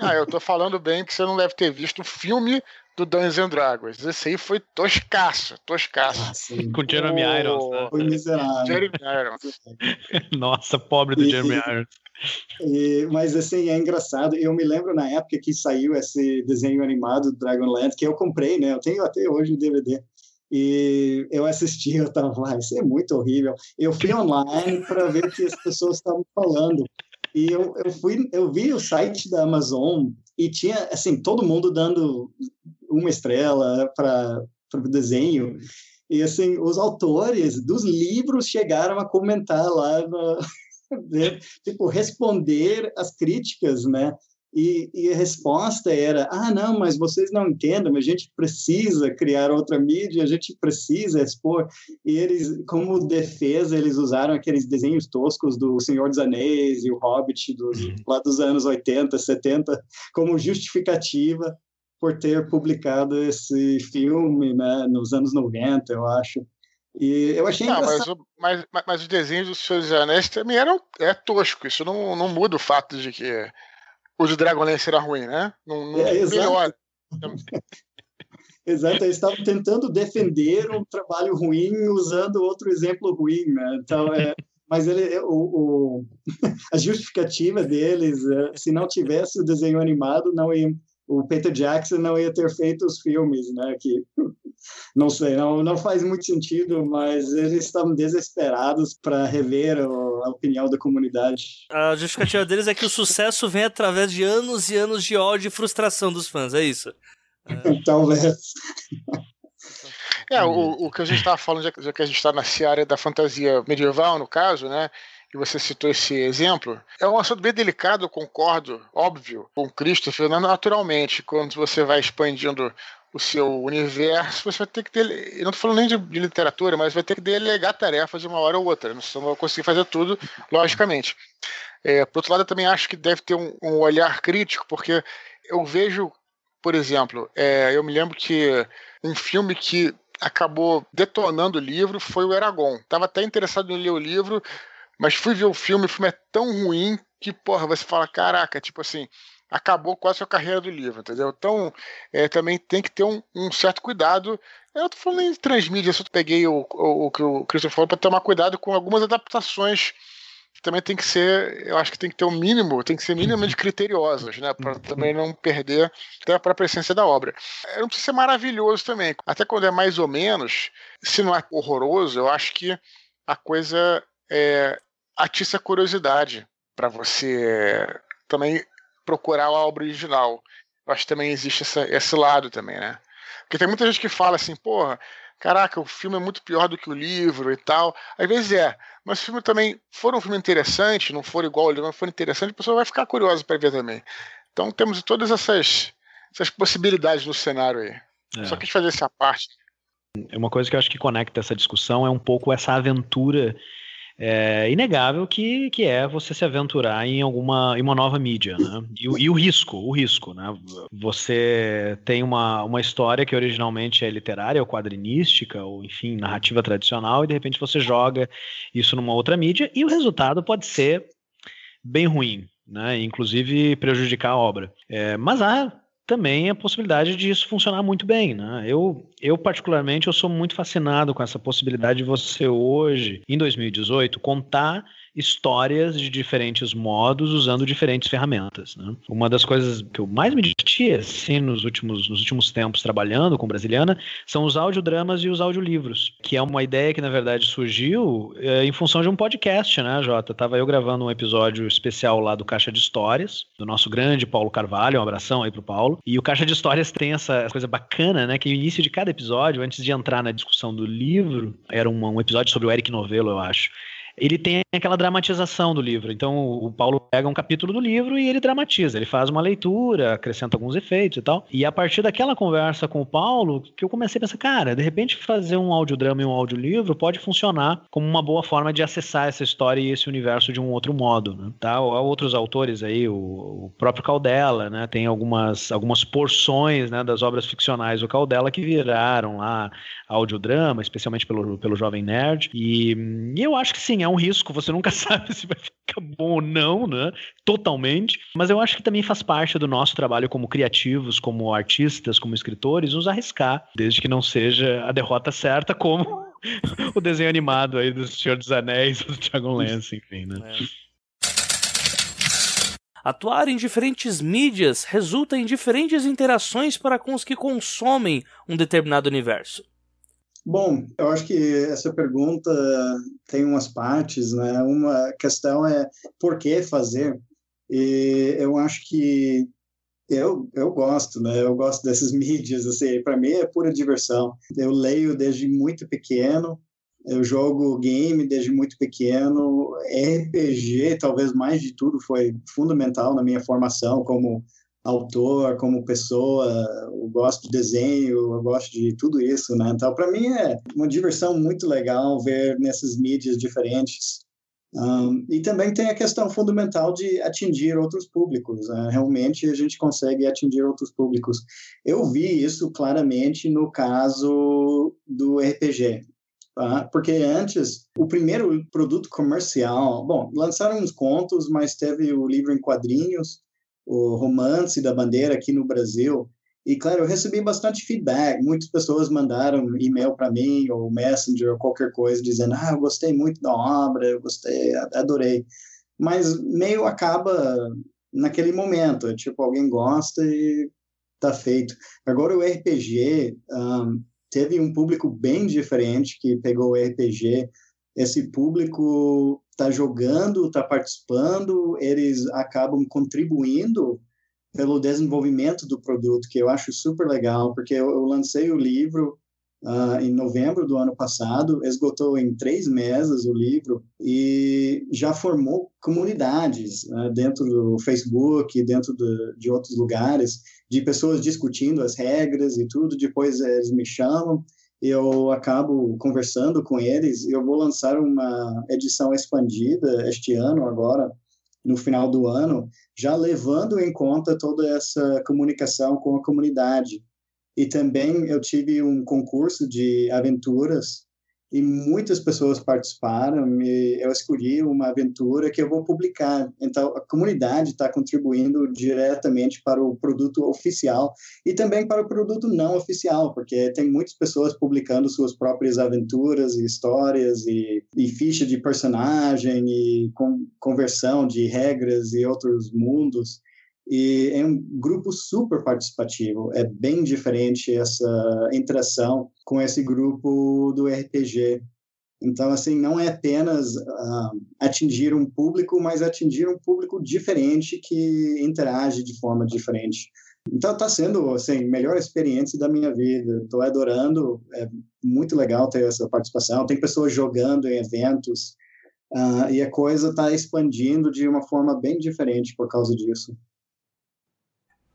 Ah, eu tô falando bem que você não deve ter visto o filme do Dungeons and Dragons. Esse aí foi toscaço, toscaço. Ah, Com Jeremy oh, Irons. Né? Foi miserável. Jeremy Irons. Nossa, pobre do e, Jeremy Irons. E, mas assim, é engraçado. Eu me lembro na época que saiu esse desenho animado do Dragonlance, que eu comprei, né? Eu tenho até hoje o DVD. E eu assisti, eu tava lá, isso é muito horrível. Eu fui online para ver o que as pessoas estavam falando. E eu, eu fui, eu vi o site da Amazon e tinha, assim, todo mundo dando uma estrela para o desenho. E, assim, os autores dos livros chegaram a comentar lá no, tipo, responder as críticas, né? E, e, a resposta era: ah, não, mas vocês não entendem, a gente precisa criar outra mídia, a gente precisa expor. E eles, como defesa, eles usaram aqueles desenhos toscos do Senhor dos Anéis e o Hobbit dos, uhum. lá dos anos 80, 70, como justificativa por ter publicado esse filme né, nos anos 90, eu acho. E eu achei não, mas, o, mas, mas, os desenhos dos Senhor dos Anéis também eram é tosco. Isso não, não muda o fato de que o de Dragonlance era ruim, né? Não, não é, exato. exato, eles estavam tentando defender um trabalho ruim usando outro exemplo ruim, né? Então, é, mas ele, o, o, a justificativa deles, é, se não tivesse o desenho animado, não ia, o Peter Jackson não ia ter feito os filmes, né? Que não sei, não, não faz muito sentido, mas eles estavam desesperados para rever a opinião da comunidade. A justificativa deles é que o sucesso vem através de anos e anos de ódio e frustração dos fãs, é isso? Talvez. É, o, o que a gente estava falando, já, já que a gente está na seara da fantasia medieval, no caso, né? E você citou esse exemplo, é um assunto bem delicado, eu concordo, óbvio, com Christopher, naturalmente, quando você vai expandindo o seu universo, você vai ter que ter. Eu não estou falando nem de, de, literatura, mas vai ter que delegar tarefas de uma hora ou outra. Você não vai conseguir fazer tudo, logicamente. É, por outro lado, eu também acho que deve ter um, um olhar crítico, porque eu vejo, por exemplo, é, eu me lembro que um filme que acabou detonando o livro foi o Eragon. Estava até interessado em ler o livro, mas fui ver o filme, o filme é tão ruim que, porra, você fala, caraca, tipo assim, acabou quase a carreira do livro, entendeu? Então, é, também tem que ter um, um, certo cuidado. Eu tô falando em transmídia, eu peguei o, o, o que o Christopher falou para tomar cuidado com algumas adaptações também tem que ser, eu acho que tem que ter um mínimo, tem que ser minimamente criteriosos, né? Para também não perder até a própria essência da obra. Não precisa ser maravilhoso também. Até quando é mais ou menos, se não é horroroso, eu acho que a coisa é, atiça a curiosidade para você também procurar a obra original. Eu acho que também existe essa, esse lado também, né? Porque tem muita gente que fala assim, porra, caraca, o filme é muito pior do que o livro e tal. Às vezes é, mas o filme também for um filme interessante, não for igual ao livro, mas for interessante, a pessoa vai ficar curiosa para ver também. Então temos todas essas, essas possibilidades no cenário aí. É. Só quis fazer essa parte. É uma coisa que eu acho que conecta essa discussão é um pouco essa aventura é inegável que, que é você se aventurar em alguma em uma nova mídia, né? E, e, o risco, o risco, né? Você tem uma, uma história que originalmente é literária ou quadrinística, ou enfim, narrativa tradicional, e de repente você joga isso numa outra mídia, e o resultado pode ser bem ruim, né? Inclusive prejudicar a obra. É, mas há também a possibilidade de isso funcionar muito bem, né? Eu, eu particularmente, eu sou muito fascinado com essa possibilidade de você hoje, em 2018, contar histórias de diferentes modos usando diferentes ferramentas. Né? Uma das coisas que eu mais me diverti assim, nos, últimos, nos últimos tempos trabalhando com Brasiliana são os audiodramas e os audiolivros, que é uma ideia que na verdade surgiu é, em função de um podcast, né, Jota? Tava eu gravando um episódio especial lá do Caixa de Histórias, do nosso grande Paulo Carvalho, um abração aí pro Paulo. E o Caixa de Histórias tem essa coisa bacana, né, que no início de cada episódio, antes de entrar na discussão do livro, era um, um episódio sobre o Eric Novello, eu acho ele tem aquela dramatização do livro. Então o Paulo pega um capítulo do livro e ele dramatiza, ele faz uma leitura, acrescenta alguns efeitos e tal. E a partir daquela conversa com o Paulo, que eu comecei a pensar, cara, de repente fazer um audiodrama e um audiolivro pode funcionar como uma boa forma de acessar essa história e esse universo de um outro modo, né? Tá? Há outros autores aí, o, o próprio Caldela, né? Tem algumas, algumas porções né, das obras ficcionais do Caldela que viraram lá audiodrama, especialmente pelo, pelo Jovem Nerd. E, e eu acho que sim, é um risco, você nunca sabe se vai ficar bom ou não, né? Totalmente. Mas eu acho que também faz parte do nosso trabalho como criativos, como artistas, como escritores, nos arriscar, desde que não seja a derrota certa, como o desenho animado aí do Senhor dos Anéis, do Dragon Lance, enfim, né? É. Atuar em diferentes mídias resulta em diferentes interações para com os que consomem um determinado universo. Bom, eu acho que essa pergunta tem umas partes, né? Uma questão é por que fazer? E eu acho que eu, eu gosto, né? Eu gosto dessas mídias, assim, para mim é pura diversão. Eu leio desde muito pequeno, eu jogo game desde muito pequeno, RPG, talvez mais de tudo, foi fundamental na minha formação como autor, como pessoa, eu gosto de desenho, eu gosto de tudo isso, né? Então, para mim é uma diversão muito legal ver nessas mídias diferentes. Um, e também tem a questão fundamental de atingir outros públicos. Né? Realmente a gente consegue atingir outros públicos. Eu vi isso claramente no caso do RPG. Tá? Porque antes, o primeiro produto comercial, bom, lançaram uns contos, mas teve o livro em quadrinhos, o romance da bandeira aqui no Brasil. E, claro, eu recebi bastante feedback. Muitas pessoas mandaram e-mail para mim, ou Messenger, ou qualquer coisa, dizendo: Ah, eu gostei muito da obra, eu gostei, adorei. Mas meio acaba naquele momento, é tipo, alguém gosta e tá feito. Agora, o RPG um, teve um público bem diferente que pegou o RPG. Esse público está jogando, está participando, eles acabam contribuindo pelo desenvolvimento do produto, que eu acho super legal, porque eu, eu lancei o livro uh, em novembro do ano passado, esgotou em três meses o livro e já formou comunidades uh, dentro do Facebook, dentro de, de outros lugares, de pessoas discutindo as regras e tudo. Depois eles me chamam eu acabo conversando com eles e eu vou lançar uma edição expandida este ano agora no final do ano já levando em conta toda essa comunicação com a comunidade. E também eu tive um concurso de aventuras e muitas pessoas participaram e eu escolhi uma aventura que eu vou publicar. Então, a comunidade está contribuindo diretamente para o produto oficial e também para o produto não oficial, porque tem muitas pessoas publicando suas próprias aventuras e histórias e, e ficha de personagem e com, conversão de regras e outros mundos. E é um grupo super participativo, é bem diferente essa interação com esse grupo do RPG. Então, assim, não é apenas uh, atingir um público, mas atingir um público diferente que interage de forma diferente. Então, está sendo, assim, melhor experiência da minha vida. Estou adorando, é muito legal ter essa participação. Tem pessoas jogando em eventos, uh, e a coisa está expandindo de uma forma bem diferente por causa disso.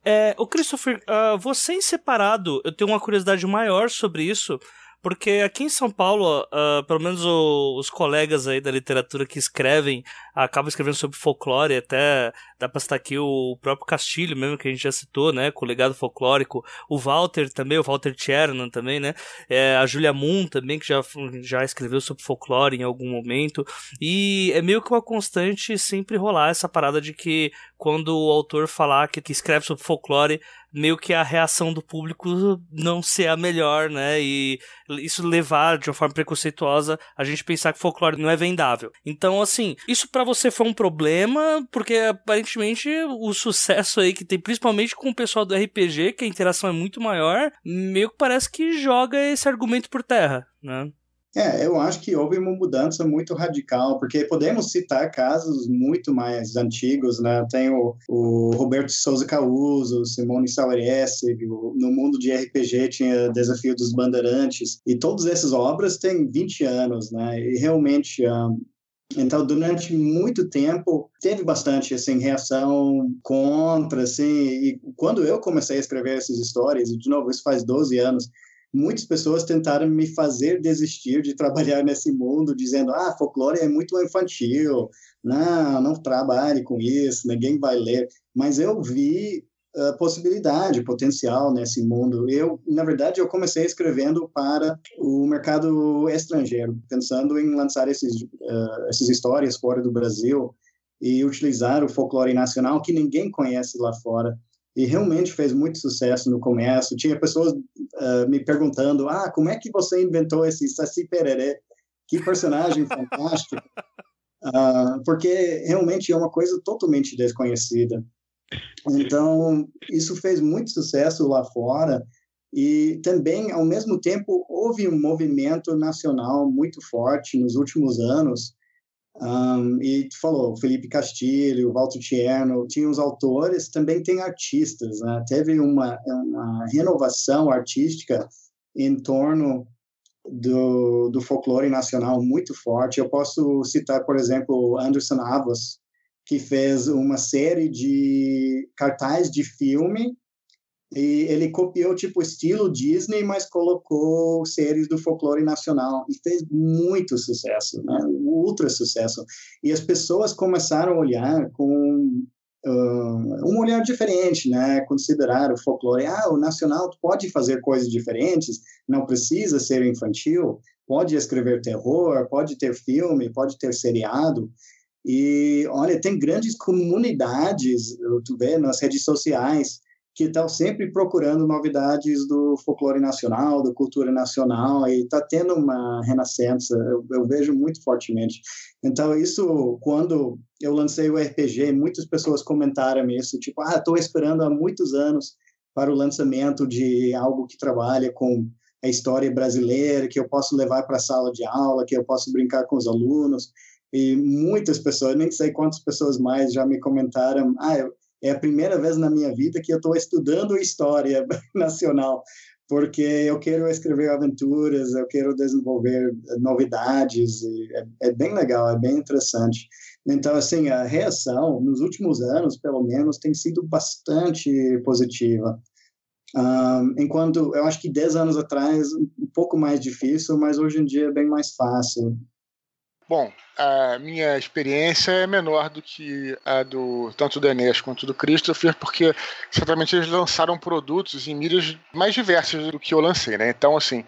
É, o Christopher, uh, você em separado, eu tenho uma curiosidade maior sobre isso, porque aqui em São Paulo, uh, pelo menos o, os colegas aí da literatura que escrevem, acabam escrevendo sobre folclore, até dá pra citar aqui o próprio Castilho mesmo, que a gente já citou, né, com o legado folclórico, o Walter também, o Walter Chernan também, né, é, a Julia Moon também, que já, já escreveu sobre folclore em algum momento, e é meio que uma constante sempre rolar essa parada de que quando o autor falar que, que escreve sobre folclore, meio que a reação do público não ser a melhor, né? E isso levar de uma forma preconceituosa a gente pensar que folclore não é vendável. Então, assim, isso para você foi um problema, porque aparentemente o sucesso aí que tem, principalmente com o pessoal do RPG, que a interação é muito maior, meio que parece que joga esse argumento por terra, né? É, eu acho que houve uma mudança muito radical, porque podemos citar casos muito mais antigos, né? Tem o, o Roberto Souza Causo, Simone Saueressig, no mundo de RPG tinha Desafio dos Bandeirantes, e todas essas obras têm 20 anos, né? E realmente... Um, então, durante muito tempo, teve bastante assim, reação contra, assim, e quando eu comecei a escrever essas histórias, de novo, isso faz 12 anos, muitas pessoas tentaram me fazer desistir de trabalhar nesse mundo, dizendo: ah, folclore é muito infantil, não, não trabalhe com isso, ninguém vai ler. Mas eu vi a possibilidade, potencial nesse mundo. Eu, na verdade, eu comecei escrevendo para o mercado estrangeiro, pensando em lançar esses, uh, essas histórias fora do Brasil e utilizar o folclore nacional que ninguém conhece lá fora e realmente fez muito sucesso no começo. Tinha pessoas uh, me perguntando: ah, como é que você inventou esse Saci Pererê? Que personagem fantástico! Uh, porque realmente é uma coisa totalmente desconhecida. Então, isso fez muito sucesso lá fora. E também, ao mesmo tempo, houve um movimento nacional muito forte nos últimos anos um, e tu falou, Felipe Castilho, Walter Tierno, tinha os autores, também tem artistas, né? Teve uma, uma renovação artística em torno do, do folclore nacional muito forte. Eu posso citar, por exemplo, Anderson Avos, que fez uma série de cartazes de filme e ele copiou tipo estilo Disney, mas colocou séries do folclore nacional e fez muito sucesso, né? ultra sucesso. E as pessoas começaram a olhar com um olhar diferente, né? Considerar o folclore, ah, o nacional pode fazer coisas diferentes, não precisa ser infantil, pode escrever terror, pode ter filme, pode ter seriado. E olha, tem grandes comunidades, tu vê nas redes sociais que estão sempre procurando novidades do folclore nacional, da cultura nacional, e está tendo uma renascença, eu, eu, vejo muito fortemente. Então, isso, quando eu lancei o RPG, muitas pessoas comentaram isso, tipo, ah, estou esperando há muitos anos para o lançamento de algo que trabalha com a história brasileira, que eu posso levar para a sala de aula, que eu posso brincar com os alunos, e muitas pessoas, nem sei quantas pessoas mais já me comentaram, ah, eu, é a primeira vez na minha vida que eu estou estudando história nacional, porque eu quero escrever aventuras, eu quero desenvolver novidades, é, é, bem legal, é bem interessante. Então, assim, a reação, nos últimos anos, pelo menos, tem sido bastante positiva. Um, enquanto eu acho que 10 anos atrás, um pouco mais difícil, mas hoje em dia é bem mais fácil. Bom, a minha experiência é menor do que a do tanto do Enéas quanto do Christopher, porque certamente eles lançaram produtos em mídias mais diversas do que eu lancei, né? Então, assim,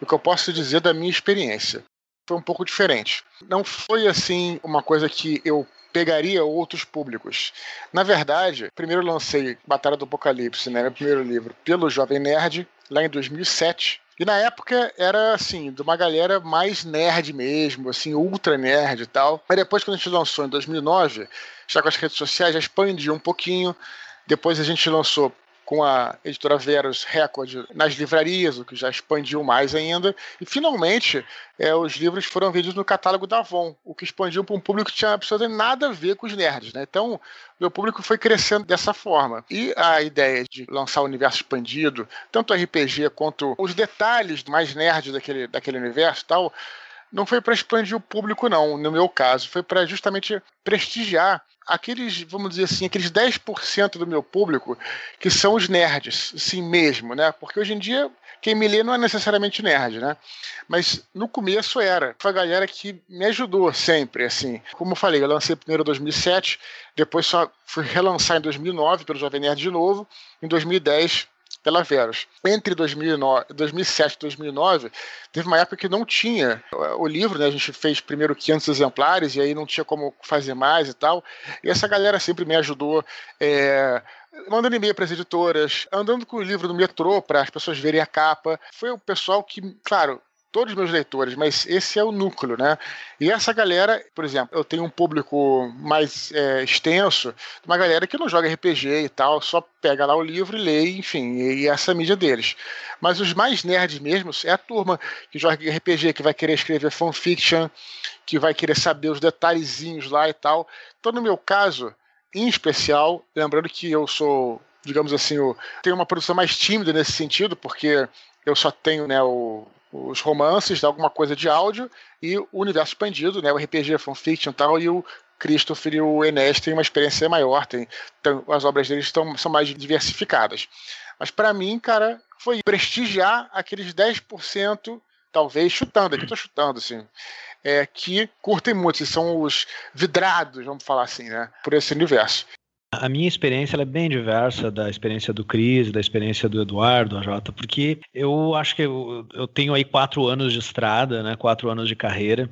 o que eu posso dizer da minha experiência foi um pouco diferente. Não foi assim uma coisa que eu pegaria outros públicos. Na verdade, primeiro lancei Batalha do Apocalipse, né, meu primeiro livro, pelo Jovem Nerd, lá em 2007. E na época era assim, de uma galera mais nerd mesmo, assim, ultra nerd e tal. Mas depois, quando a gente lançou em 2009, já com as redes sociais, já expandiu um pouquinho. Depois a gente lançou com a editora Verus Record nas livrarias, o que já expandiu mais ainda. E finalmente, é, os livros foram vendidos no catálogo da Avon, o que expandiu para um público que tinha absolutamente nada a ver com os nerds. Né? Então, meu público foi crescendo dessa forma. E a ideia de lançar o universo expandido, tanto RPG quanto os detalhes mais nerds daquele, daquele universo tal não foi para expandir o público, não, no meu caso. Foi para justamente prestigiar aqueles, vamos dizer assim, aqueles 10% do meu público que são os nerds, assim mesmo, né? Porque hoje em dia quem me lê não é necessariamente nerd, né? Mas no começo era. Foi a galera que me ajudou sempre, assim. Como eu falei, eu lancei primeiro em 2007, depois só fui relançar em 2009 pelo Jovem Nerd de novo, em 2010 pela Verus. Entre 2009, 2007 e 2009, teve uma época que não tinha o livro, né? A gente fez primeiro 500 exemplares e aí não tinha como fazer mais e tal. E essa galera sempre me ajudou. É, mandando e-mail para as editoras, andando com o livro no metrô para as pessoas verem a capa. Foi o pessoal que, claro, todos os meus leitores, mas esse é o núcleo, né? E essa galera, por exemplo, eu tenho um público mais é, extenso, uma galera que não joga RPG e tal, só pega lá o livro e lê, enfim, e essa é a mídia deles. Mas os mais nerds mesmo é a turma que joga RPG, que vai querer escrever fanfiction, que vai querer saber os detalhezinhos lá e tal. Então, no meu caso, em especial, lembrando que eu sou, digamos assim, eu tenho uma produção mais tímida nesse sentido, porque eu só tenho né, o os romances, alguma coisa de áudio, e o universo expandido, né, o RPG, fanfiction e tal, e o Christopher e o Enes têm uma experiência maior, tem, tem as obras deles estão, são mais diversificadas. Mas para mim, cara, foi prestigiar aqueles 10%, talvez, chutando, aqui eu tô chutando, assim, é, que curtem muito, são os vidrados, vamos falar assim, né, por esse universo. A minha experiência é bem diversa da experiência do Cris, da experiência do Eduardo, a Jota, porque eu acho que eu, eu tenho aí quatro anos de estrada, né, quatro anos de carreira,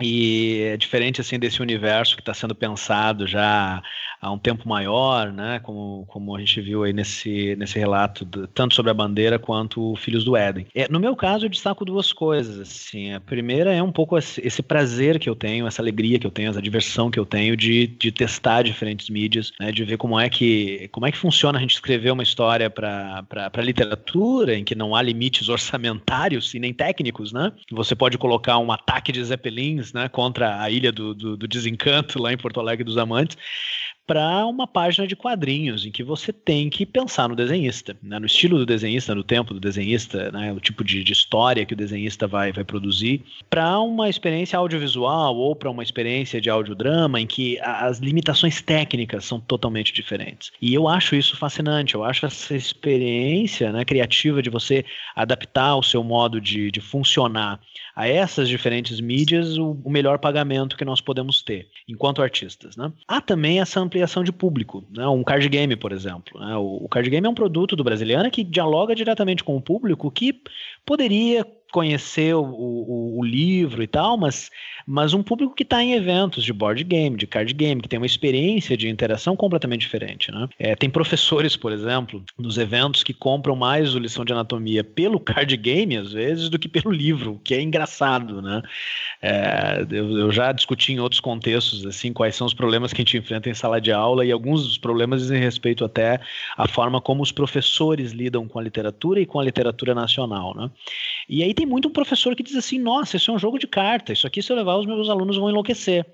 e é diferente assim desse universo que está sendo pensado já há um tempo maior, né? Como, como a gente viu aí nesse, nesse relato, do, tanto sobre a bandeira quanto Filhos do Éden. É, no meu caso, eu destaco duas coisas. Assim. A primeira é um pouco esse, esse, prazer que eu tenho, essa alegria que eu tenho, essa diversão que eu tenho de, de testar diferentes mídias, né? De ver como é que como é que funciona a gente escrever uma história para literatura em que não há limites orçamentários e nem técnicos, né? Você pode colocar um ataque de zeppelins, né? Contra a ilha do, do, do desencanto lá em Porto Alegre dos Amantes para uma página de quadrinhos em que você tem que pensar no desenhista, né, no estilo do desenhista, no tempo do desenhista, né, o tipo de, de, história que o desenhista vai, vai produzir, para uma experiência audiovisual ou para uma experiência de audiodrama em que as limitações técnicas são totalmente diferentes. E eu acho isso fascinante, eu acho essa experiência né, criativa de você adaptar o seu modo de, de funcionar a essas diferentes mídias o, o, melhor pagamento que nós podemos ter enquanto artistas. Né? Há também essa ampliação de público, né? um card game, por exemplo. Né? O, o card game é um produto do brasileiro que dialoga diretamente com o público que poderia conhecer o, o, o, livro e tal, mas, mas um público que está em eventos de board game, de card game, que tem uma experiência de interação completamente diferente. Né? É, tem professores, por exemplo, nos eventos que compram mais o lição de anatomia pelo card game, às vezes, do que pelo livro, que é engraçado. Né? É, eu, eu, já discuti em outros contextos assim quais são os problemas que a gente enfrenta em sala de aula e alguns dos problemas dizem respeito até à forma como os professores lidam com a literatura e com a literatura nacional. Né? E aí tem muito um professor que diz assim: nossa, isso é um jogo de carta, isso aqui se eu levar os meus alunos vão enlouquecer.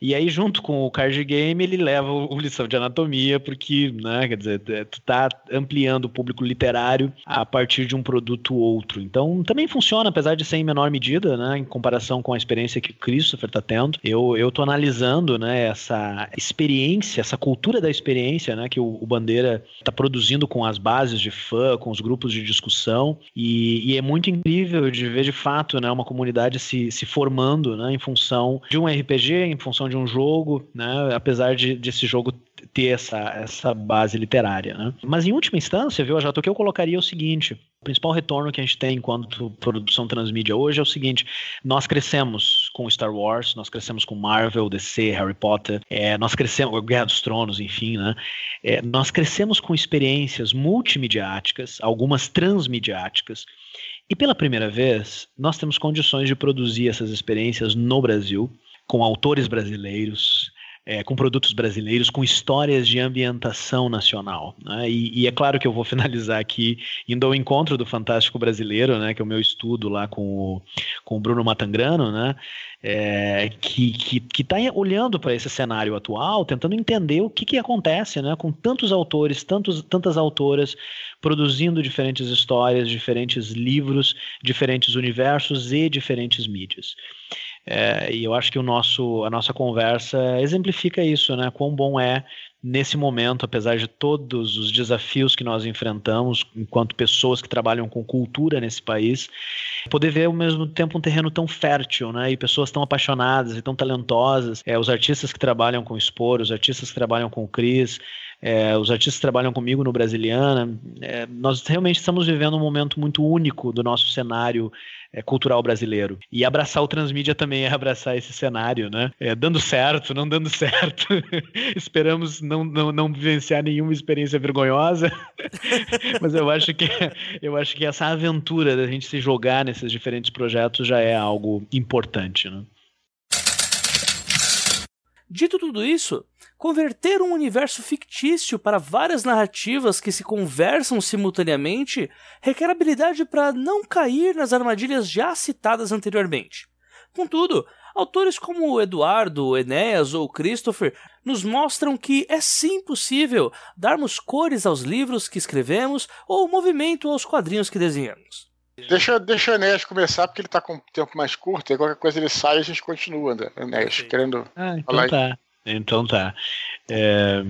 E aí, junto com o card game, ele leva o lição de anatomia, porque, né, quer dizer, é, tu tá ampliando o público literário a partir de um produto ou outro. Então, também funciona, apesar de ser em menor medida, né, em comparação com a experiência que o Christopher está tendo. Eu, eu tô analisando, né, essa experiência, essa cultura da experiência, né, que o, o Bandeira está produzindo com as bases de fã, com os grupos de discussão, e, e, é muito incrível de ver, de fato, né, uma comunidade se, se formando, né, em função de um RPG, em função de um jogo, né, apesar de, de esse jogo ter essa, essa base literária. Né? Mas em última instância, viu, Jota, o que eu colocaria é o seguinte: o principal retorno que a gente tem enquanto produção transmídia hoje é o seguinte: nós crescemos com Star Wars, nós crescemos com Marvel, DC, Harry Potter, é, nós crescemos, Guerra dos Tronos, enfim, né? É, nós crescemos com experiências multimediáticas, algumas transmediáticas. E pela primeira vez, nós temos condições de produzir essas experiências no Brasil, com autores brasileiros, é, com produtos brasileiros, com histórias de ambientação nacional. Né? E, e, é claro que eu vou finalizar aqui indo ao encontro do Fantástico Brasileiro, né, que é o meu estudo lá com o, com o Bruno Matangrano, né, é, que está olhando para esse cenário atual, tentando entender o que, que acontece né, com tantos autores, tantos, tantas autoras produzindo diferentes histórias, diferentes livros, diferentes universos e diferentes mídias. É, e eu acho que o nosso, a nossa conversa exemplifica isso, né? Quão bom é nesse momento, apesar de todos os desafios que nós enfrentamos enquanto pessoas que trabalham com cultura nesse país, poder ver ao mesmo tempo um terreno tão fértil, né? E pessoas tão apaixonadas e tão talentosas. É, os artistas que trabalham com o Spor, os artistas que trabalham com Cris, é, os artistas que trabalham comigo no Brasiliana. É, nós realmente estamos vivendo um momento muito único do nosso cenário é, cultural brasileiro. E abraçar o transmídia também é abraçar esse cenário, né? É, dando certo, não dando certo. Esperamos não, não, não vivenciar nenhuma experiência vergonhosa. Mas eu acho que eu acho que essa aventura da gente se jogar nesses diferentes projetos já é algo importante, né? Dito tudo isso, converter um universo fictício para várias narrativas que se conversam simultaneamente requer habilidade para não cair nas armadilhas já citadas anteriormente. Contudo, autores como o Eduardo, o Enéas ou Christopher nos mostram que é sim possível darmos cores aos livros que escrevemos ou movimento aos quadrinhos que desenhamos. Deixa, deixa o Enéas começar, porque ele está com tempo mais curto, e qualquer coisa ele sai e a gente continua, né? Enéas, querendo ah, então falar. Tá. Então tá. É...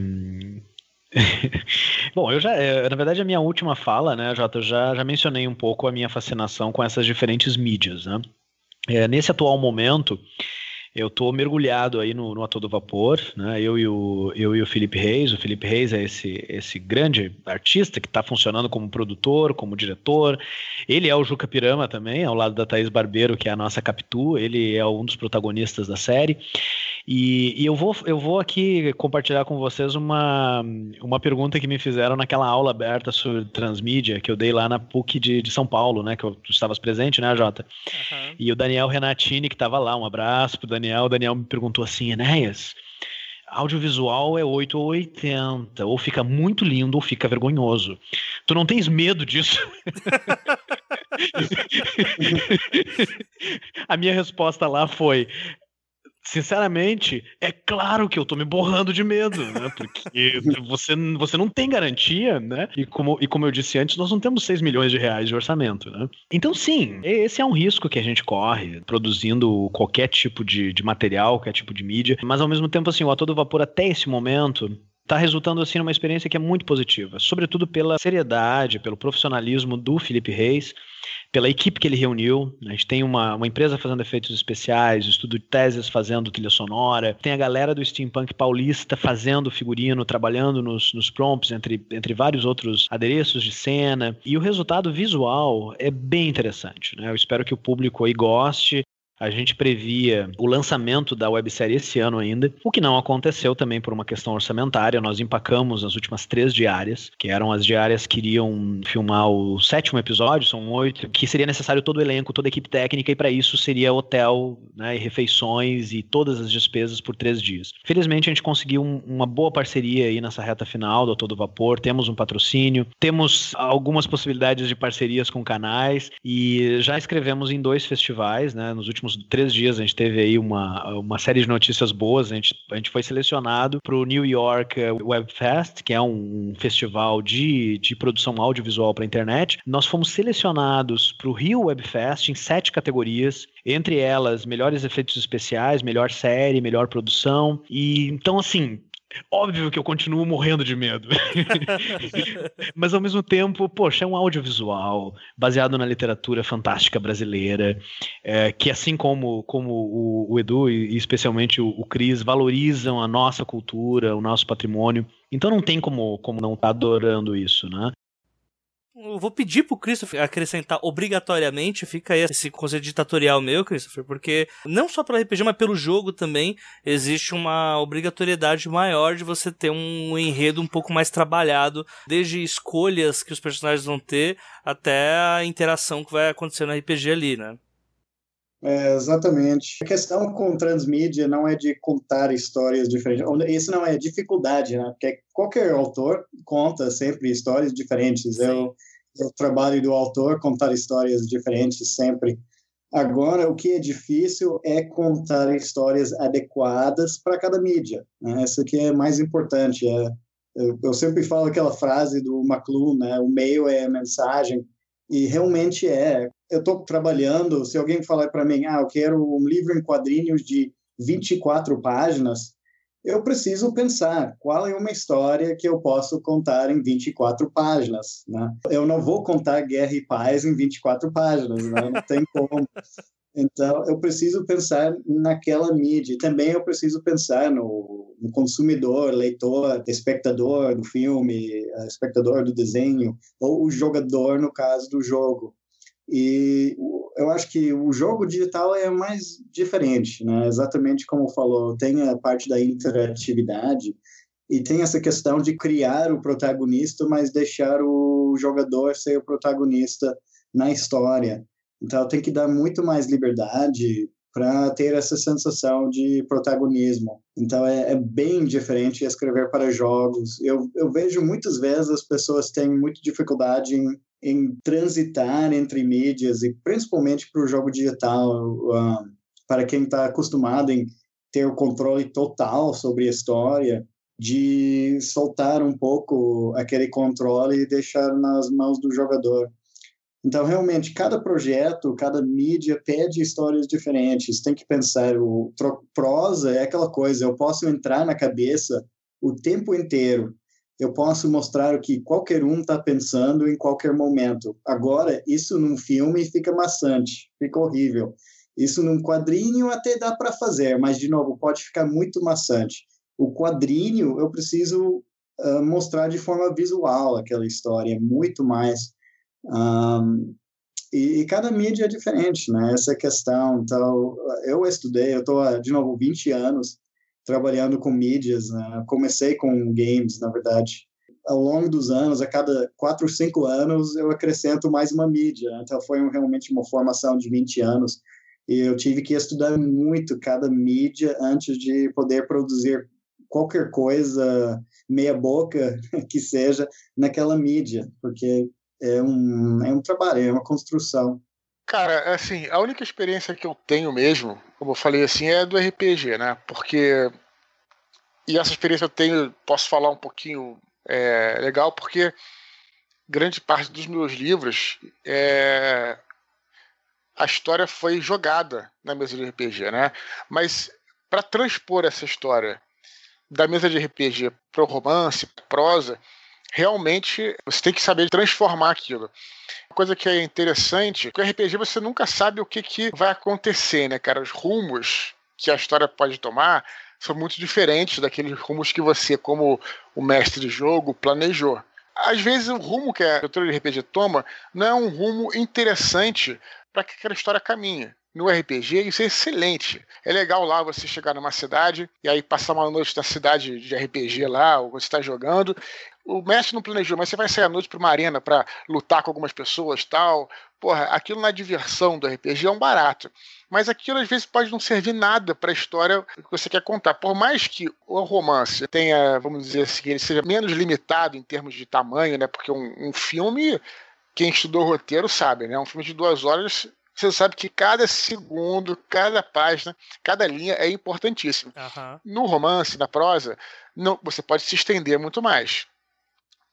Bom, eu já, é, na verdade, a minha última fala, né, Jota, eu já, já mencionei um pouco a minha fascinação com essas diferentes mídias, né? É, nesse atual momento, eu estou mergulhado aí no, no A Todo Vapor, né? Eu e, o, eu e o Felipe Reis. O Felipe Reis é esse, esse grande artista que está funcionando como produtor, como diretor. Ele é o Juca Pirama também, ao lado da Thaís Barbeiro, que é a nossa Capitu. Ele é um dos protagonistas da série. E, e, eu, vou, eu vou aqui compartilhar com vocês uma, uma pergunta que me fizeram naquela aula aberta sobre transmídia que eu dei lá na PUC de, de São Paulo, né? Que eu, tu estavas presente, né, Jota? Uhum. E o Daniel Renatini, que estava lá, um abraço pro Daniel. O Daniel me perguntou assim, Enéas, audiovisual é 8 ou 80, ou fica muito lindo ou fica vergonhoso. Tu não tens medo disso? A minha resposta lá foi: sinceramente, é claro que eu tô me borrando de medo, né? Porque você, você não tem garantia, né? E como, e como eu disse antes, nós não temos 6 milhões de reais de orçamento, né? Então, sim, esse é um risco que a gente corre produzindo qualquer tipo de, de material, qualquer tipo de mídia, mas ao mesmo tempo, assim, o A Todo Vapor até esse momento está resultando assim numa experiência que é muito positiva, sobretudo pela seriedade, pelo profissionalismo do Felipe Reis, pela equipe que ele reuniu. A gente tem uma, uma empresa fazendo efeitos especiais, o estudo de teses fazendo trilha sonora, tem a galera do steampunk paulista fazendo figurino, trabalhando nos, nos prompts, entre, entre vários outros adereços de cena. E o resultado visual é bem interessante. Né? Eu espero que o público aí goste. A gente previa o lançamento da websérie esse ano ainda, o que não aconteceu também por uma questão orçamentária. Nós empacamos as últimas três diárias, que eram as diárias que iriam filmar o sétimo episódio, são oito, que seria necessário todo o elenco, toda a equipe técnica, e para isso seria hotel, né, e refeições e todas as despesas por três dias. Felizmente a gente conseguiu um, uma boa parceria aí nessa reta final do Todo Vapor, temos um patrocínio, temos algumas possibilidades de parcerias com canais e já escrevemos em dois festivais, né, nos últimos últimos três dias a gente teve aí uma, uma série de notícias boas. A gente, a gente foi selecionado para o New York Web Fest, que é um festival de, de produção audiovisual para a internet. Nós fomos selecionados para o Rio Web Fest em sete categorias, entre elas melhores efeitos especiais, melhor série, melhor produção. E então, assim, Óbvio que eu continuo morrendo de medo. Mas ao mesmo tempo, poxa, é um audiovisual baseado na literatura fantástica brasileira, é, que assim como, como o, o Edu e especialmente o, o Cris valorizam a nossa cultura, o nosso patrimônio. Então não tem como, como não estar tá adorando isso, né? Eu vou pedir pro Christopher acrescentar obrigatoriamente, fica aí esse conselho ditatorial meu, Christopher, porque não só pelo RPG, mas pelo jogo também existe uma obrigatoriedade maior de você ter um enredo um pouco mais trabalhado, desde escolhas que os personagens vão ter até a interação que vai acontecer no RPG ali, né? É, exatamente. A questão com transmídia não é de contar histórias diferentes. Isso não é dificuldade, né? Porque qualquer autor conta sempre histórias diferentes. Eu, eu trabalho do autor contar histórias diferentes sempre. Agora, o que é difícil é contar histórias adequadas para cada mídia. Né? Isso que é mais importante. É, eu, eu sempre falo aquela frase do McLuhan, né? O meio é a mensagem. E realmente é eu estou trabalhando, se alguém falar para mim, ah, eu quero um livro em quadrinhos de 24 páginas, eu preciso pensar qual é uma história que eu posso contar em 24 páginas, né? Eu não vou contar Guerra e Paz em 24 páginas, né? não tem como. Então, eu preciso pensar naquela mídia. Também eu preciso pensar no, no consumidor, leitor, espectador do filme, espectador do desenho, ou o jogador, no caso do jogo. E eu acho que o jogo digital é mais diferente, né? Exatamente como falou, tem a parte da interatividade e tem essa questão de criar o protagonista, mas deixar o jogador ser o protagonista na história. Então tem que dar muito mais liberdade para ter essa sensação de protagonismo. Então é, é, bem diferente escrever para jogos. Eu, eu vejo muitas vezes as pessoas têm muita dificuldade em em transitar entre mídias e principalmente para o jogo digital, uh, para quem está acostumado em ter o controle total sobre a história, de soltar um pouco aquele controle e deixar nas mãos do jogador. Então, realmente, cada projeto, cada mídia pede histórias diferentes. Tem que pensar, o prosa é aquela coisa, eu posso entrar na cabeça o tempo inteiro eu posso mostrar o que qualquer um está pensando em qualquer momento. Agora, isso num filme fica maçante, fica horrível. Isso num quadrinho até dá para fazer, mas, de novo, pode ficar muito maçante. O quadrinho, eu preciso uh, mostrar de forma visual aquela história, muito mais. Um, e, e, cada mídia é diferente, né? Essa é questão. Então, eu estudei, eu estou, de novo, 20 anos trabalhando com mídias. Né? Comecei com games, na verdade. Ao longo dos anos, a cada quatro ou cinco anos, eu acrescento mais uma mídia. Né? Então, foi realmente uma formação de 20 anos. E eu tive que estudar muito cada mídia antes de poder produzir qualquer coisa meia boca que seja naquela mídia, porque é um, é um trabalho, é uma construção. Cara, assim, a única experiência que eu tenho mesmo, como eu falei assim, é do RPG, né? Porque. E essa experiência eu tenho, posso falar um pouquinho é, legal, porque grande parte dos meus livros é, a história foi jogada na mesa de RPG, né? Mas para transpor essa história da mesa de RPG para o romance, prosa, realmente você tem que saber transformar aquilo. Uma coisa que é interessante, que RPG você nunca sabe o que, que vai acontecer, né, cara? Os rumos que a história pode tomar são muito diferentes daqueles rumos que você, como o mestre de jogo, planejou. Às vezes o rumo que a aventura de RPG toma não é um rumo interessante para que aquela história caminhe no RPG, isso é excelente. É legal lá você chegar numa cidade e aí passar uma noite na cidade de RPG lá, ou você está jogando, o mestre não planejou, mas você vai sair à noite para uma arena para lutar com algumas pessoas tal. Porra, aquilo na diversão do RPG é um barato. Mas aquilo às vezes pode não servir nada para a história que você quer contar. Por mais que o romance tenha, vamos dizer assim, ele seja menos limitado em termos de tamanho, né? Porque um, um filme, quem estudou roteiro sabe, né? Um filme de duas horas você sabe que cada segundo, cada página, cada linha é importantíssimo. Aham. No romance, na prosa, não, você pode se estender muito mais.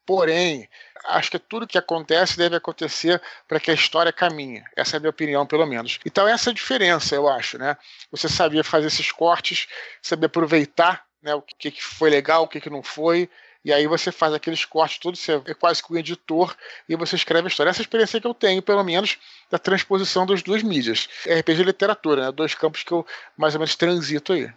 Porém, acho que tudo que acontece deve acontecer para que a história caminhe. Essa é a minha opinião, pelo menos. Então, essa é a diferença, eu acho, né? Você sabia fazer esses cortes, saber aproveitar né, o que, que foi legal, o que, que não foi, e aí você faz aqueles cortes todos, você é quase que um editor, e você escreve a história. Essa é experiência que eu tenho, pelo menos, da transposição das duas mídias. RPG e literatura, né? Dois campos que eu mais ou menos transito aí.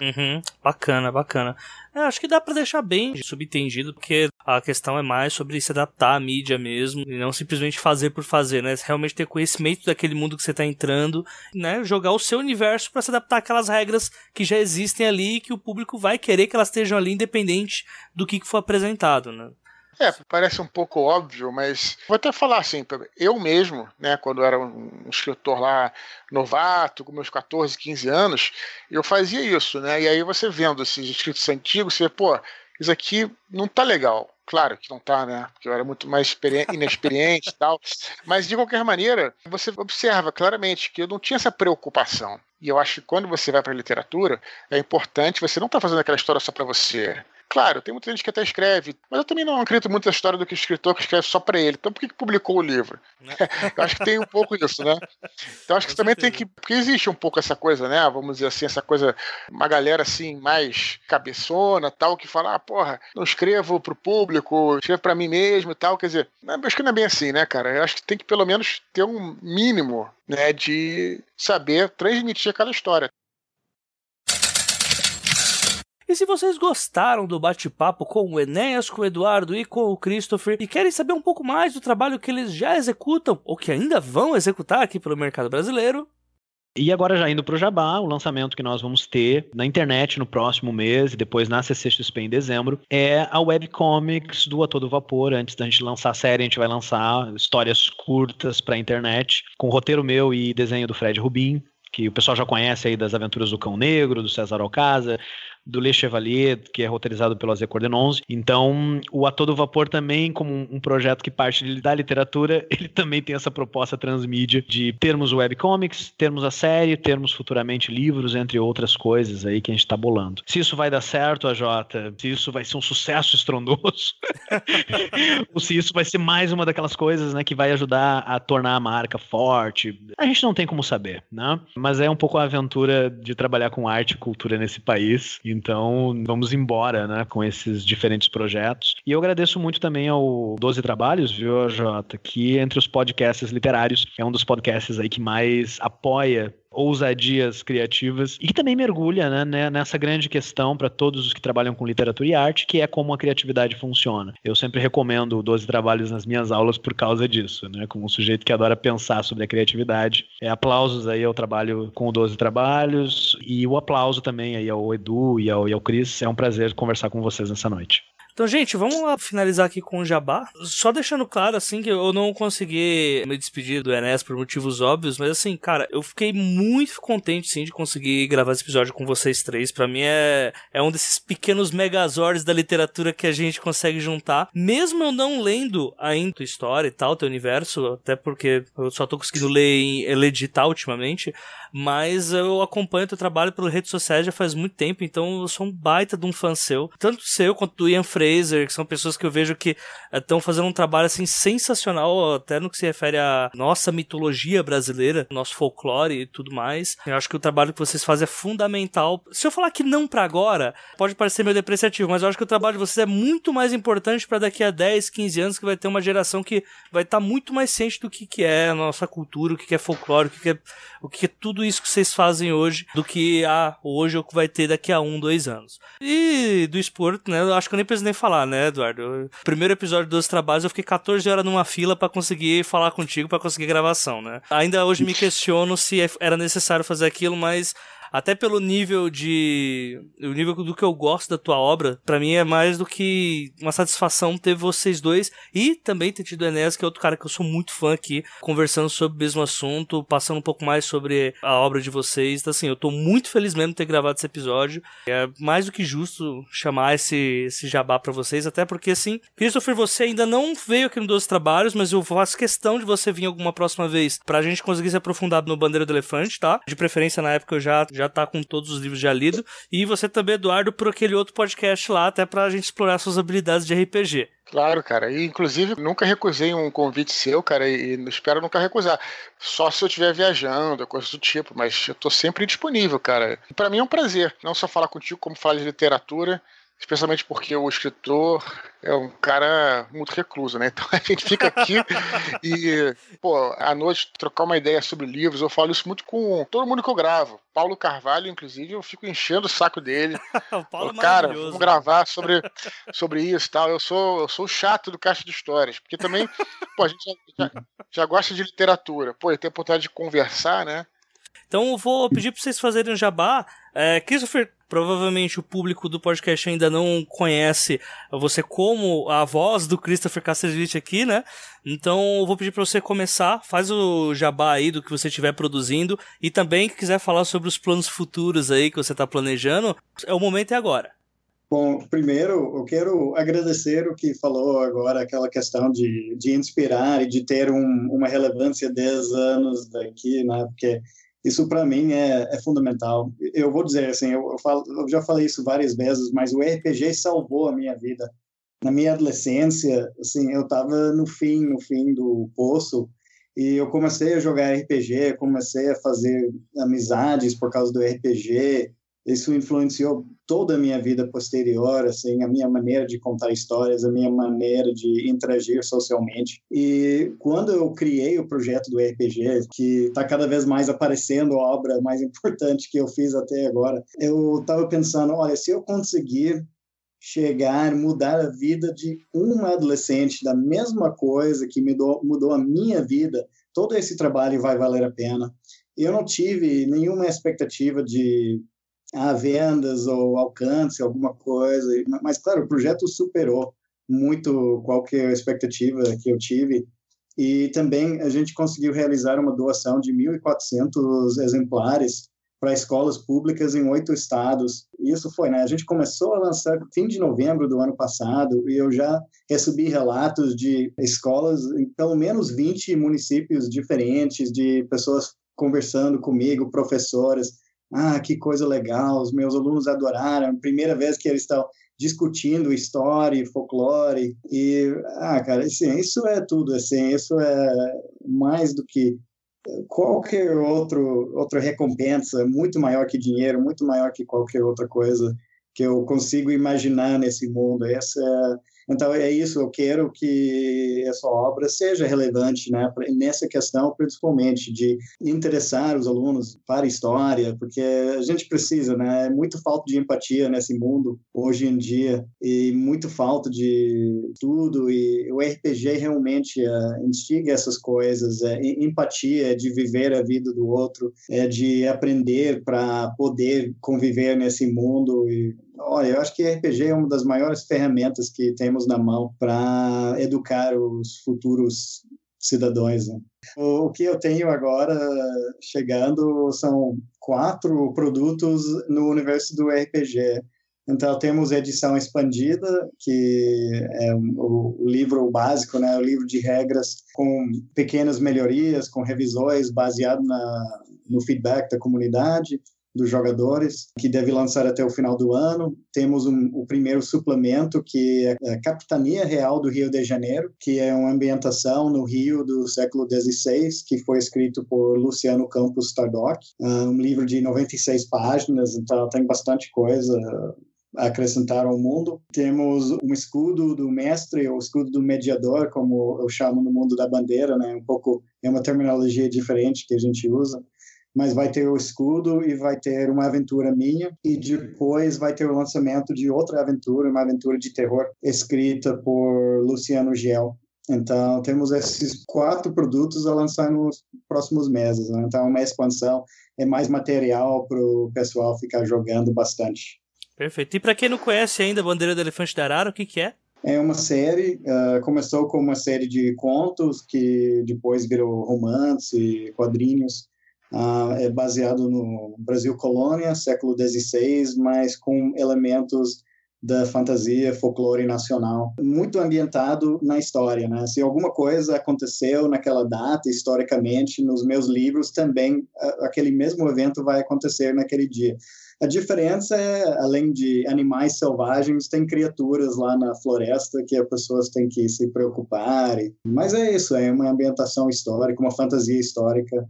Uhum, bacana, bacana. É, acho que dá pra deixar bem subentendido, porque a questão é mais sobre se adaptar à mídia mesmo, e não simplesmente fazer por fazer, né? Realmente ter conhecimento daquele mundo que você tá entrando, né? Jogar o seu universo para se adaptar àquelas regras que já existem ali e que o público vai querer que elas estejam ali, independente do que, que for apresentado, né? É, parece um pouco óbvio, mas vou até falar assim, eu mesmo, né, quando era um escritor lá novato, com meus 14, 15 anos, eu fazia isso, né? E aí você vendo esses escritos antigos, você vê, pô, isso aqui não tá legal. Claro que não tá, né? Porque eu era muito mais inexperiente e tal. Mas, de qualquer maneira, você observa claramente que eu não tinha essa preocupação. E eu acho que quando você vai para a literatura, é importante, você não tá fazendo aquela história só para você. Claro, tem muita gente que até escreve, mas eu também não acredito muito na história do que o escritor que escreve só para ele. Então por que, que publicou o livro? Né? eu acho que tem um pouco disso, né? Então acho que também tem que. Porque existe um pouco essa coisa, né? Vamos dizer assim, essa coisa, uma galera assim, mais cabeçona tal, que fala, ah, porra, não escrevo pro público, escrevo para mim mesmo e tal. Quer dizer, acho que não é bem assim, né, cara? Eu acho que tem que pelo menos ter um mínimo né, de saber transmitir aquela história. E se vocês gostaram do bate-papo com o Enéas, com o Eduardo e com o Christopher e querem saber um pouco mais do trabalho que eles já executam ou que ainda vão executar aqui pelo mercado brasileiro, e agora já indo para o Jabá, o lançamento que nós vamos ter na internet no próximo mês e depois na CCXP em dezembro é a webcomics do A Todo Vapor. Antes da gente lançar a série, a gente vai lançar histórias curtas para a internet com roteiro meu e desenho do Fred Rubin, que o pessoal já conhece aí das aventuras do Cão Negro, do César Alcázar, do Le Chevalier, que é roteirizado pelo Azé Cordenonze. Então, o A Todo Vapor também, como um projeto que parte da literatura, ele também tem essa proposta transmídia de termos webcomics, termos a série, termos futuramente livros, entre outras coisas aí que a gente está bolando. Se isso vai dar certo, a Jota, se isso vai ser um sucesso estrondoso, ou se isso vai ser mais uma daquelas coisas, né, que vai ajudar a tornar a marca forte, a gente não tem como saber, né? Mas é um pouco a aventura de trabalhar com arte e cultura nesse país. E então, vamos embora, né, com esses diferentes projetos. E eu agradeço muito também ao 12 Trabalhos, viu, Jota, que entre os podcasts literários é um dos podcasts aí que mais apoia ousadias criativas e que também mergulha né, né nessa grande questão para todos os que trabalham com literatura e arte, que é como a criatividade funciona. Eu sempre recomendo o 12 Trabalhos nas minhas aulas por causa disso, né? Como um sujeito que adora pensar sobre a criatividade. É, aplausos aí ao trabalho com o 12 Trabalhos e o aplauso também aí ao Edu e ao, e ao Cris. É um prazer conversar com vocês nessa noite. Então, gente, vamos lá finalizar aqui com o Jabá. Só deixando claro, assim, que eu não consegui me despedir do Enes por motivos óbvios, mas assim, cara, eu fiquei muito contente, sim, de conseguir gravar esse episódio com vocês três. Para mim é, é um desses pequenos megazords da literatura que a gente consegue juntar. Mesmo eu não lendo ainda tua história e tal, teu universo, até porque eu só tô conseguindo ler, ler digital ultimamente, mas eu acompanho teu trabalho pelas redes sociais já faz muito tempo, então eu sou um baita de um fã seu. Tanto seu quanto do Ian Freire Que são pessoas que eu vejo que estão eh, fazendo um trabalho assim sensacional, até no que se refere à nossa mitologia brasileira, nosso folclore e tudo mais. Eu acho que o trabalho que vocês fazem é fundamental. Se eu falar que não para agora, pode parecer meio depreciativo, mas eu acho que o trabalho de vocês é muito mais importante para daqui a 10, 15 anos, que vai ter uma geração que vai estar tá muito mais ciente do que, que é a nossa cultura, o que, que é folclore, o que, que é o que é tudo isso que vocês fazem hoje, do que ah, hoje é o que vai ter daqui a um, dois anos. E do esporte, né? Eu acho que eu nem preciso nem falar, né, Eduardo? Primeiro episódio dos trabalhos eu fiquei 14 horas numa fila para conseguir falar contigo, para conseguir gravação, né? Ainda hoje me questiono se é, era necessário fazer aquilo, mas até pelo nível de. o nível do que eu gosto da tua obra, para mim é mais do que uma satisfação ter vocês dois e também ter tido o Enéas, que é outro cara que eu sou muito fã aqui, conversando sobre o mesmo assunto, passando um pouco mais sobre a obra de vocês. Então, assim, eu tô muito feliz mesmo de ter gravado esse episódio. É mais do que justo chamar esse, esse jabá para vocês, até porque, assim, Christopher, você ainda não veio aqui no 12 Trabalhos, mas eu faço questão de você vir alguma próxima vez pra gente conseguir se aprofundar no Bandeira do Elefante, tá? De preferência, na época eu já, já tá com todos os livros já lidos. E você também, Eduardo, por aquele outro podcast lá, até pra gente explorar suas habilidades de RPG. Claro, cara. E, inclusive, nunca recusei um convite seu, cara, e, espero nunca recusar. Só se eu estiver viajando, coisa do tipo, mas eu tô sempre disponível, cara. Para mim é um prazer, não só falar contigo, como falar de literatura especialmente porque o escritor é um cara muito recluso, né? Então a gente fica aqui e, pô, à noite trocar uma ideia sobre livros. Eu falo isso muito com todo mundo que eu gravo. Paulo Carvalho, inclusive, eu fico enchendo o saco dele. o Paulo Pô, é cara, vamos gravar sobre, sobre isso tal. Eu sou, eu sou chato do Caixa de Histórias, porque também, pô, a gente já, já, já gosta de literatura. Pô, e ter a oportunidade de conversar, né? Então eu vou pedir para vocês fazerem um jabá. É, Christopher, provavelmente o público do podcast ainda não conhece você como a voz do Christopher Castells aqui, né? Então eu vou pedir para você começar, faz o jabá aí do que você estiver produzindo e também que quiser falar sobre os planos futuros aí que você está planejando, é o momento é agora. Bom, primeiro eu quero agradecer o que falou agora, aquela questão de, de inspirar e de ter um, uma relevância 10 anos daqui, né? Porque isso para mim é, é, fundamental. Eu vou dizer assim, eu, eu, falo, eu, já falei isso várias vezes, mas o RPG salvou a minha vida. Na minha adolescência, assim, eu estava no fim, no fim do poço, e eu comecei a jogar RPG, comecei a fazer amizades por causa do RPG, isso influenciou toda a minha vida posterior, assim, a minha maneira de contar histórias, a minha maneira de interagir socialmente. E quando eu criei o projeto do RPG, que está cada vez mais aparecendo a obra mais importante que eu fiz até agora, eu estava pensando, olha, se eu conseguir chegar, mudar a vida de uma adolescente da mesma coisa que mudou, mudou a minha vida, todo esse trabalho vai valer a pena. Eu não tive nenhuma expectativa de a vendas ou alcance, alguma coisa. Mas, claro, o projeto superou muito qualquer expectativa que eu tive. E também a gente conseguiu realizar uma doação de 1.400 exemplares para escolas públicas em oito estados. Isso foi, né? A gente começou a lançar fim de novembro do ano passado e eu já recebi relatos de escolas em pelo menos 20 municípios diferentes, de pessoas conversando comigo, professores, ah, que coisa legal, os meus alunos adoraram, primeira vez que eles estão discutindo história e folclore, e, ah, cara, assim, isso é tudo, assim, isso é mais do que qualquer outro, outra recompensa, muito maior que dinheiro, muito maior que qualquer outra coisa que eu consigo imaginar nesse mundo. Essa é então, é isso, eu quero que essa obra seja relevante, né, nessa questão, principalmente, de interessar os alunos para a história, porque a gente precisa, né, é muito falta de empatia nesse mundo, hoje em dia, e muito falta de tudo, e o RPG realmente é, instiga essas coisas, é empatia, é de viver a vida do outro, é de aprender para poder conviver nesse mundo, e Olha, eu acho que RPG é uma das maiores ferramentas que temos na mão para educar os futuros cidadãos. Né? O, que eu tenho agora chegando são quatro produtos no universo do RPG. Então, temos edição expandida, que é o, livro básico, né, o livro de regras, com pequenas melhorias, com revisões baseado na, no feedback da comunidade dos jogadores, que deve lançar até o final do ano. Temos um, o primeiro suplemento, que é a Capitania Real do Rio de Janeiro, que é uma ambientação no Rio do século XVI, que foi escrito por Luciano Campos Tardoc. Ah, um livro de 96 páginas, então tem bastante coisa acrescentar ao mundo. Temos um escudo do mestre, ou escudo do mediador, como eu chamo no mundo da bandeira, né? Um pouco é uma terminologia diferente que a gente usa mas vai ter o escudo e vai ter uma aventura minha e depois vai ter o lançamento de outra aventura, uma aventura de terror escrita por Luciano Giel. Então, temos esses quatro produtos a lançar nos próximos meses. Né? Então, uma expansão é mais material para o pessoal ficar jogando bastante. Perfeito. E para quem não conhece ainda a Bandeira do Elefante da Arara, o que, que é? É uma série, uh, começou com uma série de contos que depois virou romance, quadrinhos. Uh, é baseado no Brasil colônia, século XVI, mas com elementos da fantasia, folclore nacional, muito ambientado na história, né? Se alguma coisa aconteceu naquela data, historicamente, nos meus livros também aquele mesmo evento vai acontecer naquele dia. A diferença é, além de animais selvagens, tem criaturas lá na floresta que as pessoas têm que se preocupar. Mas é isso, é uma ambientação histórica, uma fantasia histórica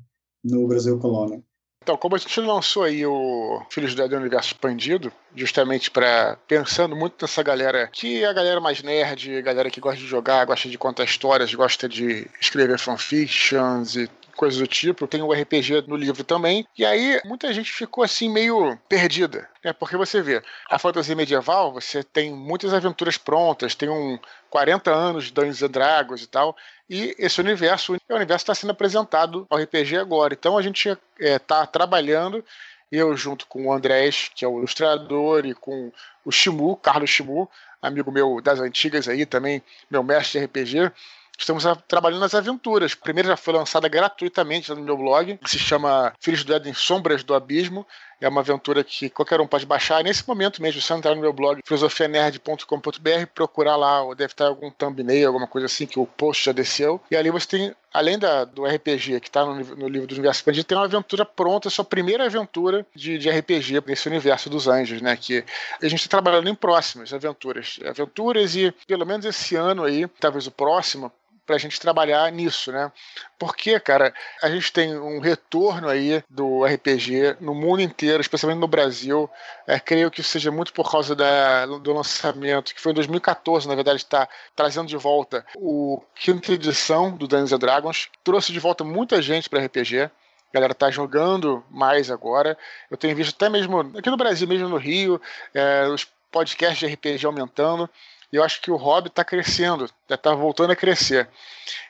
no Brasil colônia. Então, como a gente lançou aí o Filhos do Universo Expandido, justamente para pensando muito nessa galera que é a galera mais nerd, galera que gosta de jogar, gosta de contar histórias, gosta de escrever fanfictions e coisas do tipo. Tem o RPG no livro também. E aí muita gente ficou assim meio perdida. Né? Porque você vê, a fantasia medieval, você tem muitas aventuras prontas, tem um 40 anos de Dungeons and Dragons e tal. E esse universo, o universo está sendo apresentado ao RPG agora. Então a gente está é, trabalhando eu junto com o Andrés, que é o ilustrador, e com o Shimu, Carlos Shimu, amigo meu das antigas aí também, meu mestre de RPG, estamos trabalhando nas aventuras. A primeira já foi lançada gratuitamente no meu blog, que se chama Filhos do Éden Sombras do Abismo. É uma aventura que qualquer um pode baixar. Nesse momento mesmo, se entrar no meu blog filosofianerd.com.br, procurar lá, ou deve estar algum thumbnail, alguma coisa assim, que o post já desceu. E ali você tem, além da, do RPG que está no, no, livro do Universo Expandido, tem uma aventura pronta, sua primeira aventura de, de RPG nesse universo dos anjos, né? Que a gente está trabalhando em próximas aventuras. Aventuras e, pelo menos esse ano aí, talvez o próximo, para a gente trabalhar nisso, né? Porque, cara, a gente tem um retorno aí do RPG no mundo inteiro, especialmente no Brasil. É, creio que seja muito por causa da, do lançamento, que foi em 2014, na verdade, está trazendo de volta o quinta edição do Dungeons Dragons. Trouxe de volta muita gente para RPG. A galera tá jogando mais agora. Eu tenho visto até mesmo aqui no Brasil, mesmo no Rio, é, os podcasts de RPG aumentando. Eu acho que o hobby está crescendo, está voltando a crescer.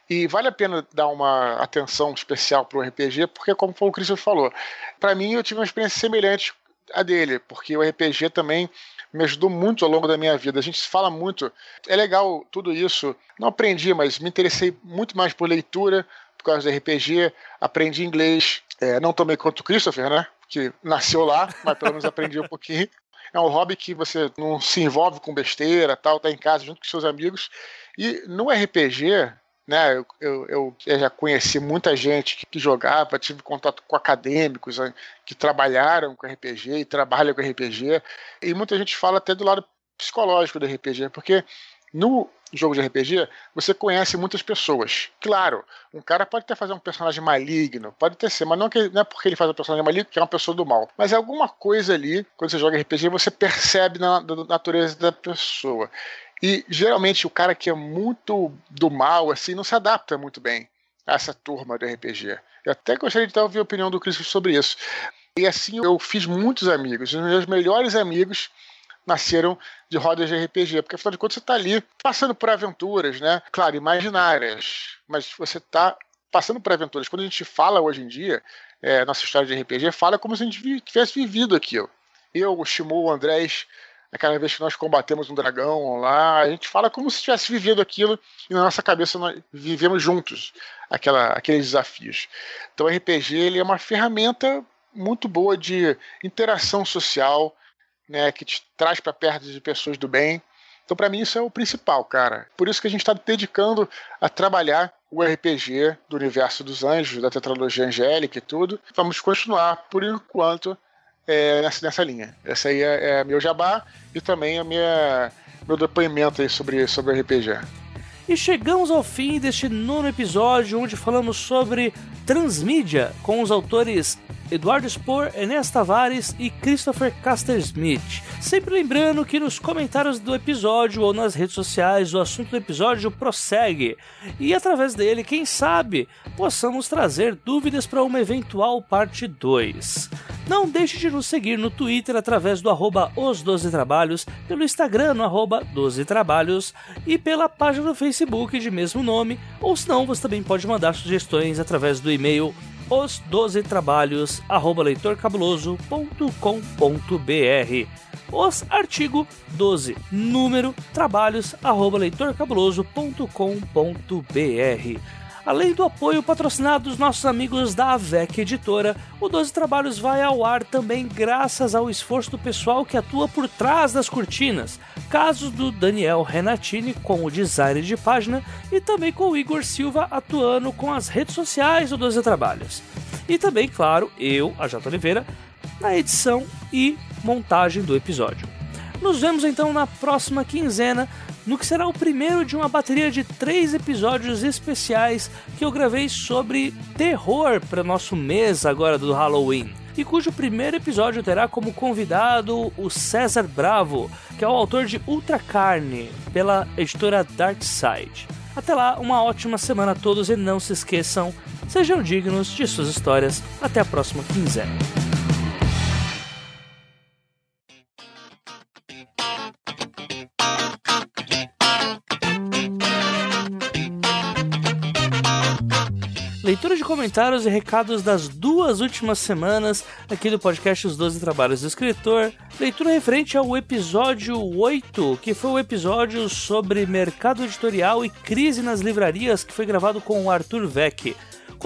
E vale a pena dar uma atenção especial para o RPG, porque, como o Christian falou, para mim eu tive uma experiência semelhante à dele, porque o RPG também me ajudou muito ao longo da minha vida. A gente fala muito, é legal tudo isso. Não aprendi, mas me interessei muito mais por leitura, por causa do RPG. Aprendi inglês, é, não tomei quanto o Christopher, né? Que nasceu lá, mas pelo menos aprendi um pouquinho é um hobby que você não se envolve com besteira, tal, tá em casa junto com seus amigos. E no RPG, né, eu, eu, eu já conheci muita gente que, que, jogava, tive contato com acadêmicos né, que trabalharam com RPG e trabalham com RPG, e muita gente fala até do lado psicológico do RPG, porque no jogo de RPG, você conhece muitas pessoas. Claro, um cara pode até fazer um personagem maligno, pode até ser, mas não, que, não é porque ele faz um personagem maligno que é uma pessoa do mal. Mas é alguma coisa ali, quando você joga RPG, você percebe na, na natureza da pessoa. E geralmente o cara que é muito do mal, assim, não se adapta muito bem a essa turma do RPG. Eu até gostaria de ouvir a opinião do Cris sobre isso. E assim eu fiz muitos amigos. Os meus melhores amigos nasceram de rodas de RPG, porque afinal de contas você está ali passando por aventuras, né? Claro, imaginárias, mas você está passando por aventuras. Quando a gente fala hoje em dia, é, nossa história de RPG, fala como se a gente tivesse vivido aquilo. Eu, o Shimu, o Andrés, aquela vez que nós combatemos um dragão lá, a gente fala como se tivesse vivido aquilo e na nossa cabeça nós vivemos juntos aquela, aqueles desafios. Então o RPG ele é uma ferramenta muito boa de interação social, né, que te traz para perto de pessoas do bem. Então, para mim, isso é o principal, cara. Por isso que a gente está dedicando a trabalhar o RPG do universo dos anjos, da tetralogia angélica e tudo. Vamos continuar, por enquanto, é, nessa, nessa linha. Essa aí é, é meu jabá e também a minha, meu depoimento aí sobre, sobre o RPG. E chegamos ao fim deste nono episódio, onde falamos sobre transmídia com os autores Eduardo Spor, Enéas Tavares e Christopher Caster Smith. Sempre lembrando que nos comentários do episódio ou nas redes sociais o assunto do episódio prossegue e através dele, quem sabe, possamos trazer dúvidas para uma eventual parte 2. Não deixe de nos seguir no Twitter através do arroba os 12 trabalhos, pelo Instagram no arroba 12 trabalhos e pela página do Facebook de mesmo nome, ou senão você também pode mandar sugestões através do e-mail os 12 trabalhos arroba leitorcabuloso.com.br os artigo 12 número trabalhos arroba leitorcabuloso.com.br Além do apoio patrocinado dos nossos amigos da AVEC Editora, o 12 Trabalhos vai ao ar também graças ao esforço do pessoal que atua por trás das cortinas. Casos do Daniel Renatini com o design de página e também com o Igor Silva atuando com as redes sociais do 12 Trabalhos. E também, claro, eu, a Jota Oliveira, na edição e montagem do episódio. Nos vemos então na próxima quinzena no que será o primeiro de uma bateria de três episódios especiais que eu gravei sobre terror para nosso mês agora do Halloween. E cujo primeiro episódio terá como convidado o César Bravo, que é o autor de Ultra Carne, pela editora Dark Side. Até lá, uma ótima semana a todos e não se esqueçam, sejam dignos de suas histórias. Até a próxima quinzena. Leitura de comentários e recados das duas últimas semanas aqui do podcast Os Doze Trabalhos do Escritor. Leitura referente ao episódio 8, que foi o episódio sobre mercado editorial e crise nas livrarias, que foi gravado com o Arthur Vec.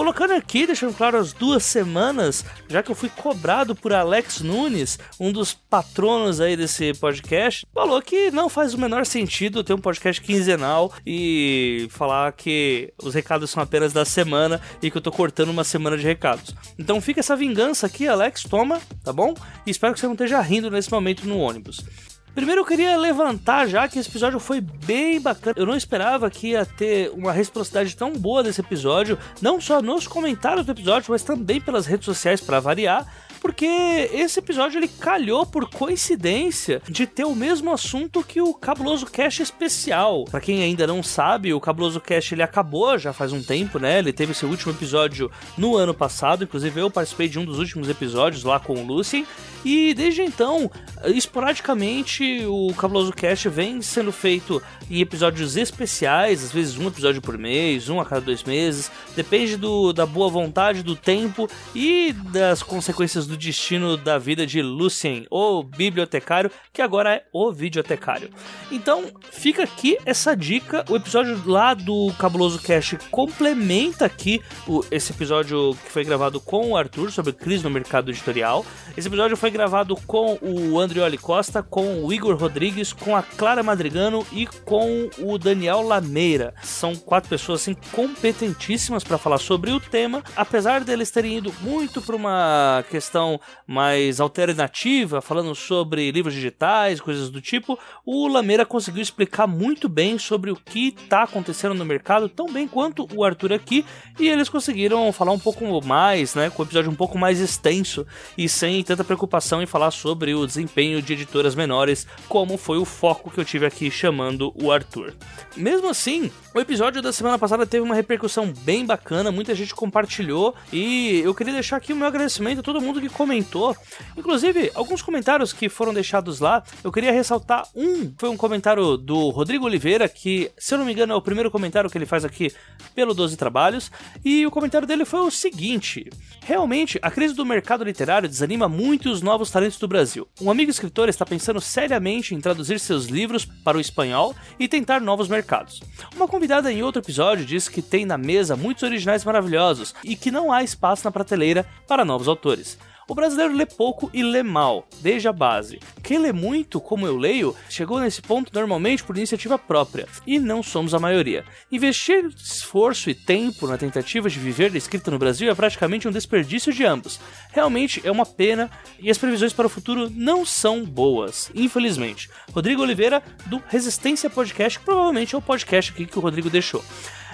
Colocando aqui, deixando claro as duas semanas, já que eu fui cobrado por Alex Nunes, um dos patronos aí desse podcast, falou que não faz o menor sentido ter um podcast quinzenal e falar que os recados são apenas da semana e que eu tô cortando uma semana de recados. Então fica essa vingança aqui, Alex, toma, tá bom? E espero que você não esteja rindo nesse momento no ônibus. Primeiro eu queria levantar já que esse episódio foi bem bacana. Eu não esperava que ia ter uma reciprocidade tão boa desse episódio, não só nos comentários do episódio, mas também pelas redes sociais para variar porque esse episódio ele calhou por coincidência de ter o mesmo assunto que o Cabuloso Cast especial. Para quem ainda não sabe, o Cabuloso Cast ele acabou já faz um tempo, né? Ele teve seu último episódio no ano passado, inclusive eu participei de um dos últimos episódios lá com o Lucien. E desde então, esporadicamente, o Cabuloso Cast vem sendo feito em episódios especiais, às vezes um episódio por mês, um a cada dois meses, depende do, da boa vontade, do tempo e das consequências do destino da vida de Lucien, o bibliotecário, que agora é o videotecário. Então, fica aqui essa dica. O episódio lá do Cabuloso Cast complementa aqui o, esse episódio que foi gravado com o Arthur sobre crise no mercado editorial. Esse episódio foi gravado com o Andrioli Costa, com o Igor Rodrigues, com a Clara Madrigano e com o Daniel Lameira. São quatro pessoas assim competentíssimas para falar sobre o tema, apesar deles terem ido muito para uma questão mais alternativa, falando sobre livros digitais, coisas do tipo, o Lameira conseguiu explicar muito bem sobre o que está acontecendo no mercado, tão bem quanto o Arthur aqui, e eles conseguiram falar um pouco mais, né, com o episódio um pouco mais extenso e sem tanta preocupação em falar sobre o desempenho de editoras menores, como foi o foco que eu tive aqui chamando o Arthur. Mesmo assim, o episódio da semana passada teve uma repercussão bem bacana, muita gente compartilhou e eu queria deixar aqui o meu agradecimento a todo mundo que comentou. Inclusive, alguns comentários que foram deixados lá, eu queria ressaltar um, foi um comentário do Rodrigo Oliveira, que, se eu não me engano, é o primeiro comentário que ele faz aqui pelo 12 Trabalhos, e o comentário dele foi o seguinte: Realmente, a crise do mercado literário desanima muito os novos talentos do Brasil. Um amigo escritor está pensando seriamente em traduzir seus livros para o espanhol e tentar novos mercados. Uma convidada em outro episódio disse que tem na mesa muitos originais maravilhosos e que não há espaço na prateleira para novos autores. O brasileiro lê pouco e lê mal, desde a base. Quem lê muito, como eu leio, chegou nesse ponto normalmente por iniciativa própria, e não somos a maioria. Investir esforço e tempo na tentativa de viver da escrita no Brasil é praticamente um desperdício de ambos. Realmente é uma pena e as previsões para o futuro não são boas, infelizmente. Rodrigo Oliveira, do Resistência Podcast, que provavelmente é o podcast aqui que o Rodrigo deixou.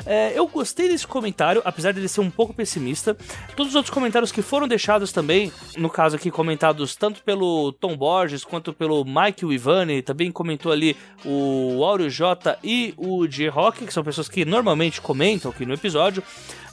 É, eu gostei desse comentário, apesar de ele ser um pouco pessimista. Todos os outros comentários que foram deixados também, no caso aqui comentados tanto pelo Tom Borges quanto pelo Mike Ivani, também comentou ali o Áureo J e o J Rock, que são pessoas que normalmente comentam aqui no episódio.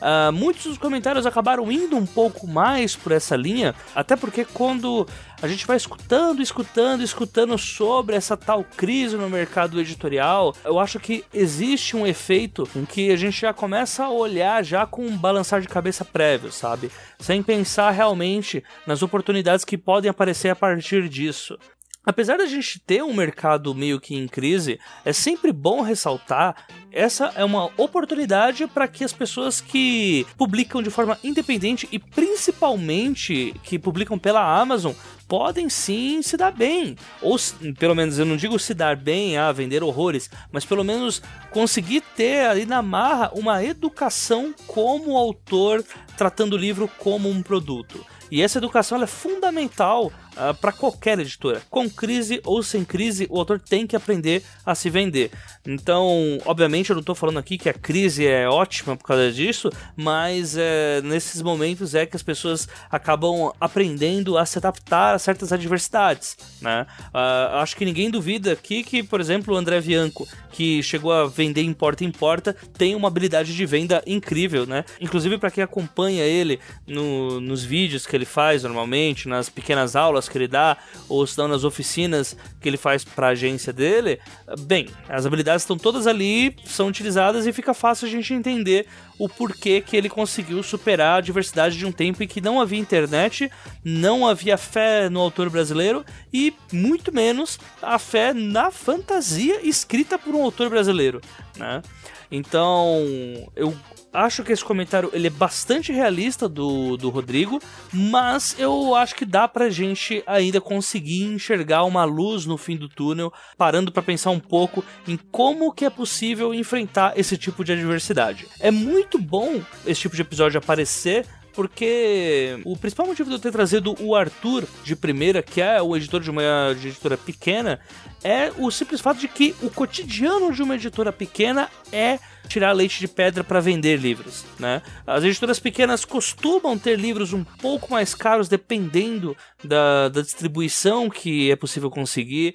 Uh, muitos dos comentários acabaram indo um pouco mais por essa linha, até porque quando a gente vai escutando, escutando, escutando sobre essa tal crise no mercado editorial, eu acho que existe um efeito em que a gente já começa a olhar já com um balançar de cabeça prévio, sabe? Sem pensar realmente nas oportunidades que podem aparecer a partir disso. Apesar da gente ter um mercado meio que em crise, é sempre bom ressaltar essa é uma oportunidade para que as pessoas que publicam de forma independente e principalmente que publicam pela Amazon podem sim se dar bem. Ou pelo menos eu não digo se dar bem a vender horrores, mas pelo menos conseguir ter ali na marra uma educação como autor tratando o livro como um produto. E essa educação é fundamental uh, ah, para qualquer editora. Com crise ou sem crise, o autor tem que aprender a se vender. Então, obviamente, eu não estou falando aqui que a crise é ótima por causa disso, mas é, nesses momentos é que as pessoas acabam aprendendo a se adaptar a certas adversidades. Né? Uh, acho que ninguém duvida aqui que, por exemplo, o André Bianco, que chegou a vender em porta em porta, tem uma habilidade de venda incrível. Né? Inclusive, para quem acompanha ele no, nos vídeos que ele faz normalmente, nas pequenas aulas que ele dá, ou se não nas oficinas que ele faz para a agência dele, bem, as habilidades estão todas ali, são utilizadas e fica fácil a gente entender o porquê que ele conseguiu superar a diversidade de um tempo em que não havia internet, não havia fé no autor brasileiro e muito menos a fé na fantasia escrita por um autor brasileiro, né? Então, eu acho que esse comentário ele é bastante realista do, do Rodrigo, mas eu acho que dá pra gente ainda conseguir enxergar uma luz no fim do túnel, parando para pensar um pouco em como que é possível enfrentar esse tipo de adversidade. É muito bom esse tipo de episódio aparecer porque o principal motivo de eu ter trazido o Arthur de primeira, que é o editor de uma editora pequena, é o simples fato de que o cotidiano de uma editora pequena é tirar leite de pedra para vender livros, né? As editoras pequenas costumam ter livros um pouco mais caros dependendo da, da distribuição que é possível conseguir.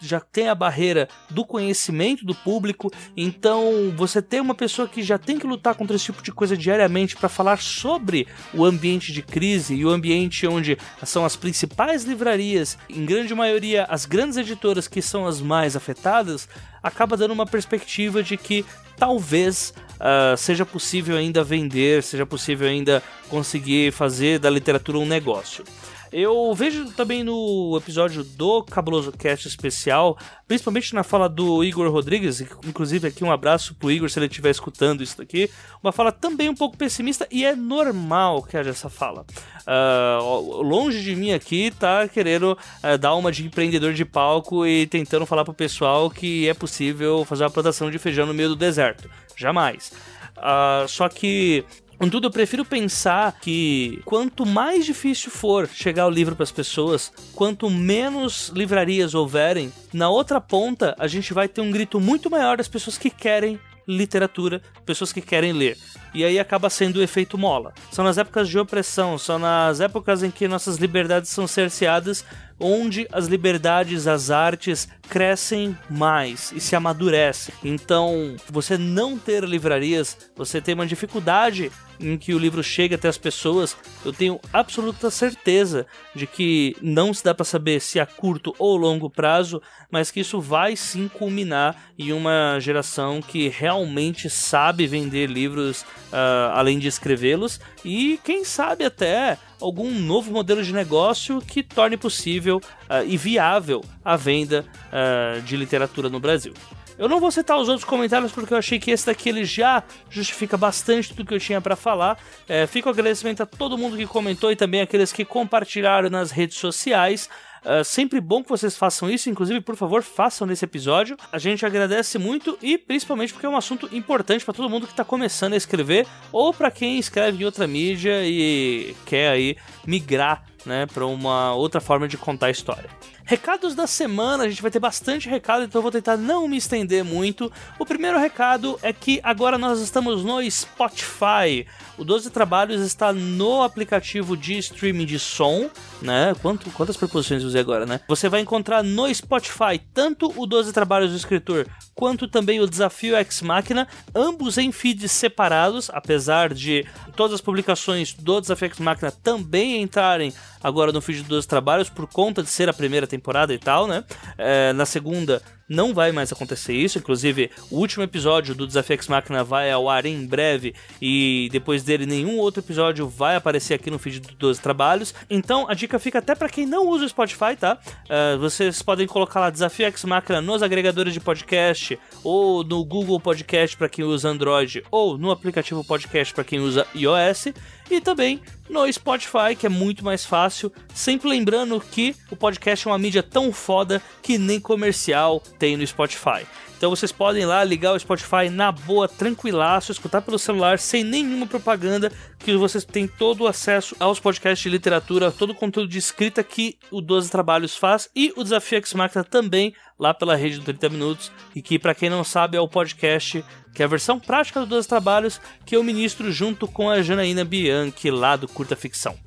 Já tem a barreira do conhecimento do público, então você tem uma pessoa que já tem que lutar contra esse tipo de coisa diariamente para falar sobre o ambiente de crise e o ambiente onde são as principais livrarias, em grande maioria as grandes editoras que são as mais afetadas, acaba dando uma perspectiva de que talvez uh, seja possível ainda vender, seja possível ainda conseguir fazer da literatura um negócio. Eu vejo também no episódio do Cabuloso Cast especial, principalmente na fala do Igor Rodrigues, inclusive aqui um abraço pro Igor se ele estiver escutando isso daqui, uma fala também um pouco pessimista e é normal que haja essa fala. Uh, longe de mim aqui tá querendo uh, dar uma de empreendedor de palco e tentando falar pro pessoal que é possível fazer uma plantação de feijão no meio do deserto. Jamais. Uh, só que Contudo, eu prefiro pensar que quanto mais difícil for chegar o livro para as pessoas, quanto menos livrarias houverem, na outra ponta a gente vai ter um grito muito maior das pessoas que querem literatura, pessoas que querem ler. E aí acaba sendo o efeito mola. São nas épocas de opressão, são nas épocas em que nossas liberdades são cerceadas, onde as liberdades, as artes crescem mais e se amadurecem. Então, você não ter livrarias, você tem uma dificuldade em que o livro chega até as pessoas, eu tenho absoluta certeza de que não se dá para saber se a curto ou longo prazo, mas que isso vai sim culminar em uma geração que realmente sabe vender livros uh, além de escrevê-los e quem sabe até algum novo modelo de negócio que torne possível uh, e viável a venda uh, de literatura no Brasil. Eu não vou citar os outros comentários porque eu achei que esse daqui ele já justifica bastante tudo que eu tinha para falar. É, fica agradecimento a todo mundo que comentou e também aqueles que compartilharam nas redes sociais. Uh, sempre bom que vocês façam isso, inclusive, por favor, façam nesse episódio. A gente agradece muito e principalmente porque é um assunto importante para todo mundo que está começando a escrever ou para quem escreve em outra mídia e quer aí migrar né, para uma outra forma de contar a história. Recados da semana, a gente vai ter bastante recado, então eu vou tentar não me estender muito. O primeiro recado é que agora nós estamos no Spotify. O 12 Trabalhos está no aplicativo de streaming de som, né? Quanto, quantas preposições usei agora, né? Você vai encontrar no Spotify tanto o 12 Trabalhos do Escritor quanto também o Desafio X Máquina, ambos em feeds separados, apesar de todas as publicações do Desafio X Máquina também entrarem agora no feed dos trabalhos por conta de ser a primeira temporada e tal, né? É, na segunda não vai mais acontecer isso. Inclusive, o último episódio do Desafio X Machina vai ao ar em breve e depois dele nenhum outro episódio vai aparecer aqui no feed dos trabalhos. Então, a dica fica até para quem não usa o Spotify, tá? Uh, vocês podem colocar lá Desafio X Machina nos agregadores de podcast ou no Google Podcast para quem usa Android ou no aplicativo podcast para quem usa iOS e também no Spotify, que é muito mais fácil. Sempre lembrando que o podcast é uma mídia tão foda que nem comercial tem no Spotify. Então vocês podem ir lá ligar o Spotify na boa, tranquilaço, escutar pelo celular sem nenhuma propaganda, que vocês têm todo o acesso aos podcasts de literatura, todo o conteúdo de escrita que o 12 Trabalhos faz e o Desafio X Máquina também lá pela rede do 30 minutos e que para quem não sabe é o podcast que é a versão prática do 12 Trabalhos que eu ministro junto com a Janaína Bianchi lá do Curta Ficção.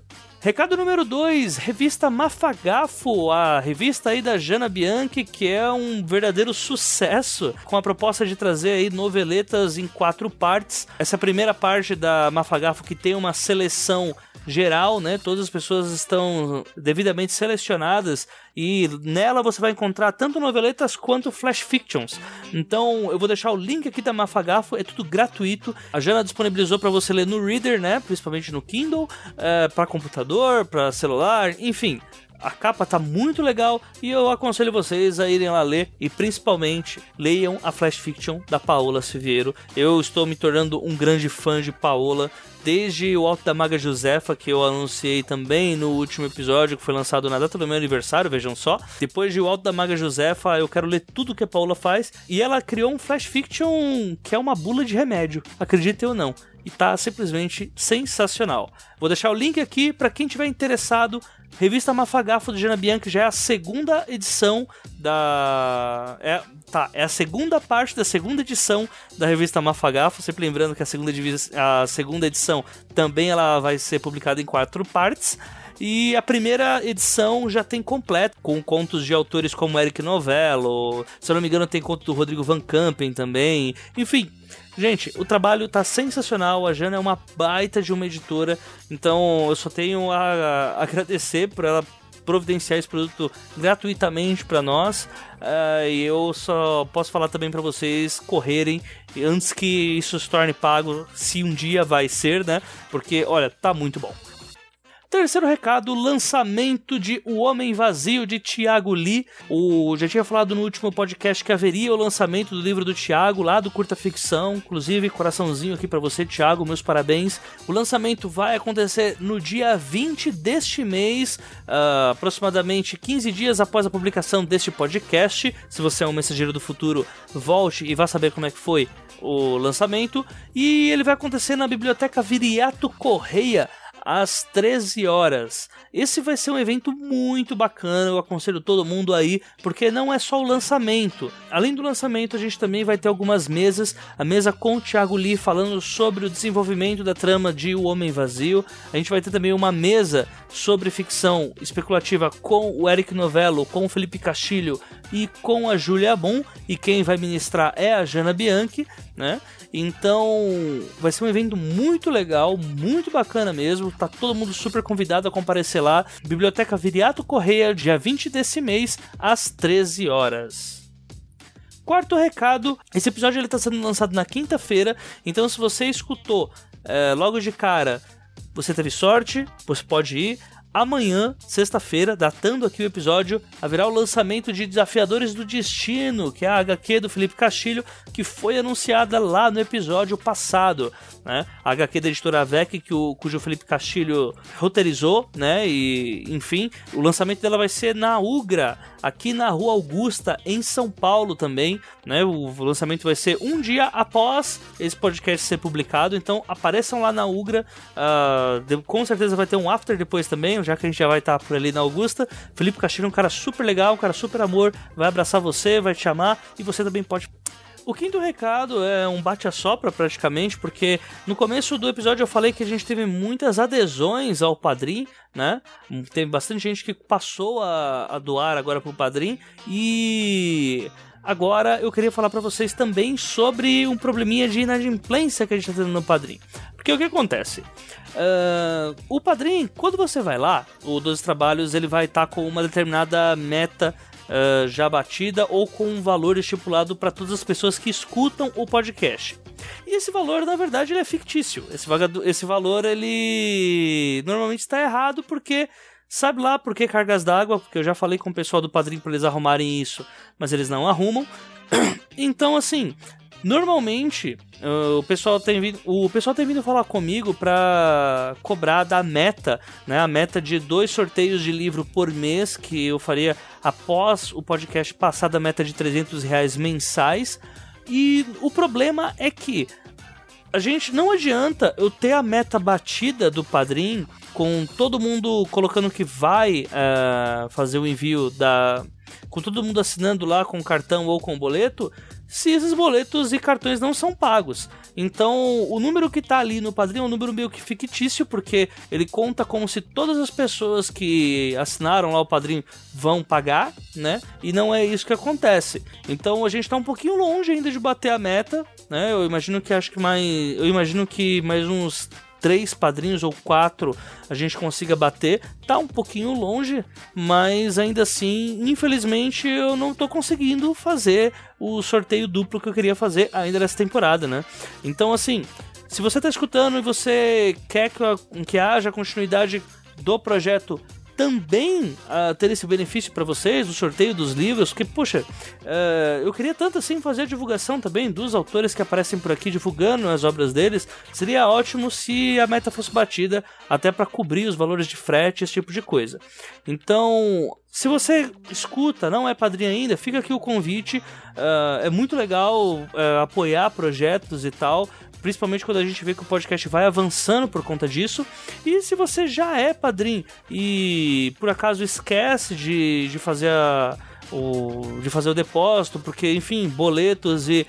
Recado número 2, revista Mafagafo, a revista aí da Jana Bianchi, que é um verdadeiro sucesso, com a proposta de trazer aí noveletas em quatro partes. Essa primeira parte da Mafagafo que tem uma seleção geral, né? Todas as pessoas estão devidamente selecionadas e nela você vai encontrar tanto noveletas quanto flash fictions. Então eu vou deixar o link aqui da Mafagafo, é tudo gratuito. A Jana disponibilizou para você ler no Reader, né? Principalmente no Kindle, é, para computador, para celular, enfim. A capa tá muito legal e eu aconselho vocês a irem lá ler e principalmente leiam a Flash Fiction da Paola Siviero. Eu estou me tornando um grande fã de Paola desde o Alto da Maga Josefa, que eu anunciei também no último episódio, que foi lançado na data do meu aniversário, vejam só. Depois de O Alto da Maga Josefa, eu quero ler tudo que a Paola faz. E ela criou um flash fiction que é uma bula de remédio, acredite ou não. E tá simplesmente sensacional. Vou deixar o link aqui para quem tiver interessado. Revista Mafagafo do Jana Bianchi já é a segunda edição da. É, tá, é a segunda parte da segunda edição da revista Mafagafo. Sempre lembrando que a segunda, a segunda edição também ela vai ser publicada em quatro partes. E a primeira edição já tem completo, com contos de autores como Eric Novello, se eu não me engano tem conto do Rodrigo Van Campen também. Enfim, Gente, o trabalho tá sensacional. A Jana é uma baita de uma editora. Então eu só tenho a agradecer por ela providenciar esse produto gratuitamente para nós. Uh, e eu só posso falar também para vocês correrem antes que isso se torne pago, se um dia vai ser, né? Porque, olha, tá muito bom. Terceiro recado, lançamento de O Homem Vazio de Tiago Lee. O, já tinha falado no último podcast que haveria o lançamento do livro do Tiago, lá do Curta Ficção. Inclusive, coraçãozinho aqui para você, Tiago, meus parabéns. O lançamento vai acontecer no dia 20 deste mês, uh, aproximadamente 15 dias após a publicação deste podcast. Se você é um mensageiro do futuro, volte e vá saber como é que foi o lançamento. E ele vai acontecer na Biblioteca Viriato Correia às 13 horas. Esse vai ser um evento muito bacana, eu aconselho todo mundo aí, porque não é só o lançamento. Além do lançamento, a gente também vai ter algumas mesas, a mesa com o Thiago Lee falando sobre o desenvolvimento da trama de O Homem Vazio. A gente vai ter também uma mesa sobre ficção especulativa com o Eric Novello, com o Felipe Castilho e com a Julia Bon, e quem vai ministrar é a Jana Bianchi, né? Então, vai ser um evento muito legal, muito bacana mesmo. Tá todo mundo super convidado a comparecer lá. Biblioteca Viriato Correia, dia 20 desse mês, às 13 horas. Quarto recado: esse episódio está sendo lançado na quinta-feira, então se você escutou é, logo de cara, você teve sorte, você pode ir. Amanhã, sexta-feira, datando aqui o episódio, haverá o lançamento de Desafiadores do Destino, que é a HQ do Felipe Castilho, que foi anunciada lá no episódio passado. Né? A HQ da editora VEC, que o, cujo Felipe Castilho roteirizou, né? E, enfim, o lançamento dela vai ser na Ugra, aqui na Rua Augusta, em São Paulo também. Né? O lançamento vai ser um dia após esse podcast ser publicado, então apareçam lá na Ugra. Uh, com certeza vai ter um after depois também, já que a gente já vai estar por ali na Augusta. Felipe Castilho é um cara super legal, um cara super amor, vai abraçar você, vai te chamar e você também pode o quinto recado é um bate-a-sopra praticamente, porque no começo do episódio eu falei que a gente teve muitas adesões ao Padrim, né? Teve bastante gente que passou a, a doar agora pro Padrim e Agora eu queria falar para vocês também sobre um probleminha de inadimplência que a gente tá tendo no Padrim. Porque o que acontece? Uh, o Padrim, quando você vai lá, o dos trabalhos ele vai estar tá com uma determinada meta uh, já batida ou com um valor estipulado para todas as pessoas que escutam o podcast. E esse valor, na verdade, ele é fictício. Esse, esse valor, ele normalmente está errado porque Sabe lá por que cargas d'água? Porque eu já falei com o pessoal do padrinho para eles arrumarem isso, mas eles não arrumam. Então, assim, Normalmente, uh, o, pessoal tem vindo, o pessoal tem vindo falar comigo para cobrar da meta, né? A meta de dois sorteios de livro por mês que eu faria após o podcast passar da meta de 300 reais mensais. E o problema é que a gente não adianta eu ter a meta batida do padrinho com todo mundo colocando que vai uh, fazer o envio da. com todo mundo assinando lá com cartão ou com boleto se esses boletos e cartões não são pagos. Então, o número que está ali no padrinho é um número meio que fictício, porque ele conta como se todas as pessoas que assinaram lá o padrinho vão pagar, né? E não é isso que acontece. Então, a gente está um pouquinho longe ainda de bater a meta, né? Eu imagino que acho que mais, eu imagino que mais uns três padrinhos ou quatro a gente consiga bater. Tá um pouquinho longe, mas ainda assim, infelizmente, eu não tô conseguindo fazer o sorteio duplo que eu queria fazer ainda nessa temporada, né? Então, assim, se você tá escutando e você quer que, que haja continuidade do projeto também uh, ter esse benefício para vocês, o sorteio dos livros, porque, poxa, uh, eu queria tanto assim fazer a divulgação também dos autores que aparecem por aqui divulgando as obras deles. Seria ótimo se a meta fosse batida, até para cobrir os valores de frete, esse tipo de coisa. Então, se você escuta, não é padrinho ainda, fica aqui o convite. Uh, é muito legal uh, apoiar projetos e tal principalmente quando a gente vê que o podcast vai avançando por conta disso. E se você já é padrinho e por acaso esquece de, de fazer a, o, de fazer o depósito, porque enfim, boletos e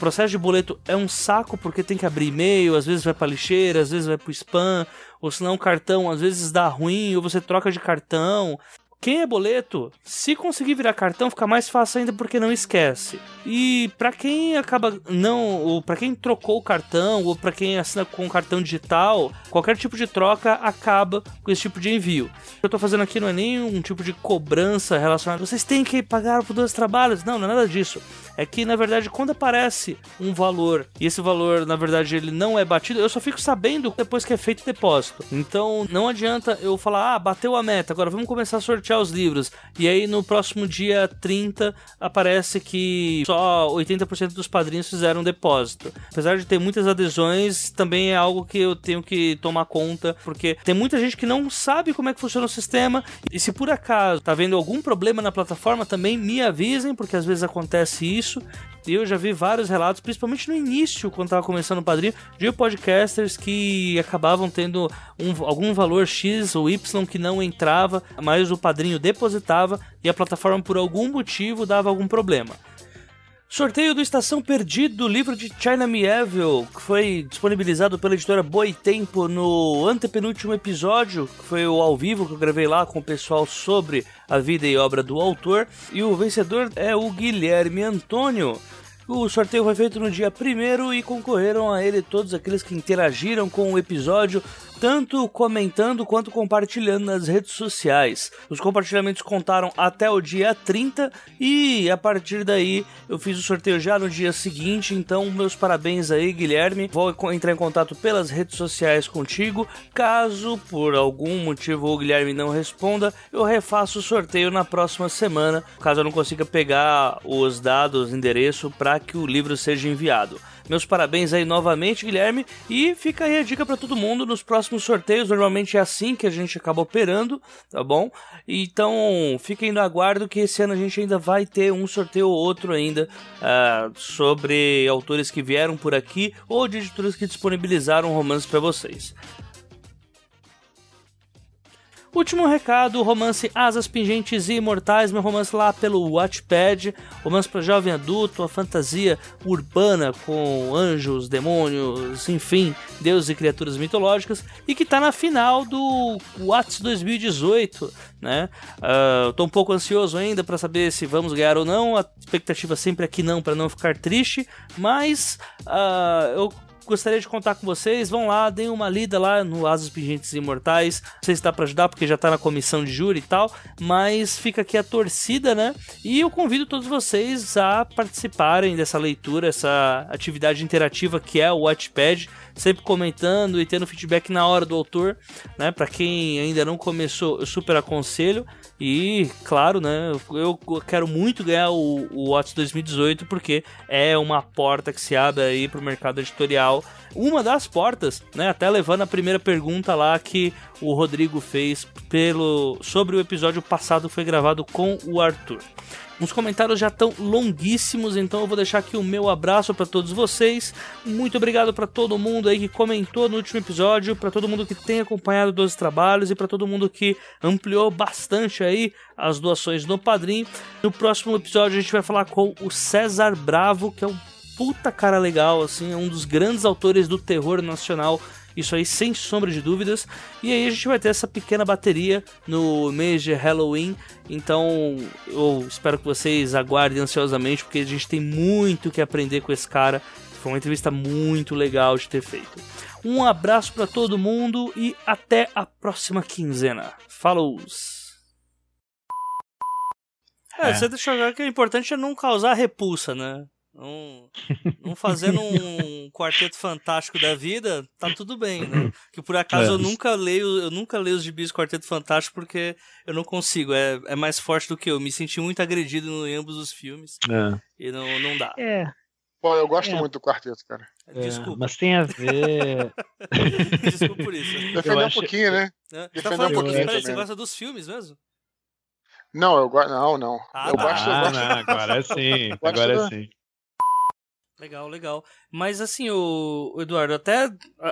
processo de boleto é um saco porque tem que abrir e-mail, às vezes vai para lixeira, às vezes vai para spam, ou senão o cartão às vezes dá ruim, ou você troca de cartão. Quem é boleto, se conseguir virar cartão, fica mais fácil ainda porque não esquece. E para quem acaba não, ou para quem trocou o cartão ou para quem assina com cartão digital, qualquer tipo de troca acaba com esse tipo de envio. Eu tô fazendo aqui não é nenhum tipo de cobrança relacionada. Vocês têm que pagar por dois trabalhos. Não, não é nada disso é que na verdade quando aparece um valor e esse valor na verdade ele não é batido, eu só fico sabendo depois que é feito o depósito. Então não adianta eu falar, ah, bateu a meta, agora vamos começar a sortear os livros. E aí no próximo dia 30 aparece que só 80% dos padrinhos fizeram depósito. Apesar de ter muitas adesões, também é algo que eu tenho que tomar conta, porque tem muita gente que não sabe como é que funciona o sistema. E se por acaso tá vendo algum problema na plataforma, também me avisem, porque às vezes acontece isso isso. E eu já vi vários relatos, principalmente no início, quando estava começando o padrinho, de podcasters que acabavam tendo um, algum valor X ou Y que não entrava, mas o padrinho depositava e a plataforma, por algum motivo, dava algum problema. Sorteio do Estação Perdido, livro de China Mieville, que foi disponibilizado pela editora Boitempo no antepenúltimo episódio, que foi o ao vivo que eu gravei lá com o pessoal sobre a vida e obra do autor. E o vencedor é o Guilherme Antônio. O sorteio foi feito no dia 1 e concorreram a ele todos aqueles que interagiram com o episódio tanto comentando quanto compartilhando nas redes sociais. Os compartilhamentos contaram até o dia 30 e a partir daí eu fiz o sorteio já no dia seguinte, então meus parabéns aí, Guilherme. Vou entrar em contato pelas redes sociais contigo. Caso por algum motivo o Guilherme não responda, eu refaço o sorteio na próxima semana, caso eu não consiga pegar os dados, endereço para que o livro seja enviado. Meus parabéns aí novamente, Guilherme. E fica aí a dica para todo mundo nos próximos sorteios. Normalmente é assim que a gente acaba operando, tá bom? Então fiquem no aguardo que esse ano a gente ainda vai ter um sorteio ou outro ainda uh, sobre autores que vieram por aqui ou de editoras que disponibilizaram romances para vocês. Último recado, romance Asas Pingentes e Imortais, meu romance lá pelo Watchpad, romance para jovem adulto, a fantasia urbana com anjos, demônios, enfim, deuses e criaturas mitológicas, e que está na final do Whats 2018, né? Uh, tô um pouco ansioso ainda para saber se vamos ganhar ou não, a expectativa sempre é que não, para não ficar triste, mas uh, eu gostaria de contar com vocês. Vão lá, deem uma lida lá no Asas Pingentes Imortais. Não sei se dá pra ajudar, porque já tá na comissão de júri e tal. Mas fica aqui a torcida, né? E eu convido todos vocês a participarem dessa leitura, essa atividade interativa que é o Watchpad sempre comentando e tendo feedback na hora do autor, né? Para quem ainda não começou, eu super aconselho. E, claro, né, eu quero muito ganhar o, o Watts 2018 porque é uma porta que se abre aí pro mercado editorial. Uma das portas, né, até levando a primeira pergunta lá que o Rodrigo fez pelo sobre o episódio passado que foi gravado com o Arthur. Os comentários já estão longuíssimos, então eu vou deixar aqui o meu abraço para todos vocês. Muito obrigado para todo mundo aí que comentou no último episódio, para todo mundo que tem acompanhado dos trabalhos e para todo mundo que ampliou bastante aí as doações no Padrim. No próximo episódio a gente vai falar com o César Bravo, que é um puta cara legal, assim, é um dos grandes autores do terror nacional isso aí sem sombra de dúvidas. E aí a gente vai ter essa pequena bateria no mês de Halloween. Então eu espero que vocês aguardem ansiosamente, porque a gente tem muito que aprender com esse cara. Foi uma entrevista muito legal de ter feito. Um abraço para todo mundo e até a próxima quinzena. Falou! É, é. você deixa que o importante é não causar repulsa, né? Não, não fazendo um quarteto fantástico da vida, tá tudo bem, né? Que por acaso é. eu nunca leio, eu nunca leio os gibis Quarteto Fantástico porque eu não consigo, é, é mais forte do que eu. Me senti muito agredido em ambos os filmes é. e não, não dá. É. Pô, eu gosto é. muito do quarteto, cara. É, Desculpa. Mas tem a ver. Desculpa por isso. Defender um pouquinho, né? É. Defender tá falando um pouquinho. Peraí, você gosta dos filmes mesmo? Não, eu gosto. Não, não. Ah, eu, tá. gosto, eu gosto. Não, agora sim. Agora sim. Legal, legal. Mas assim, o, Eduardo, até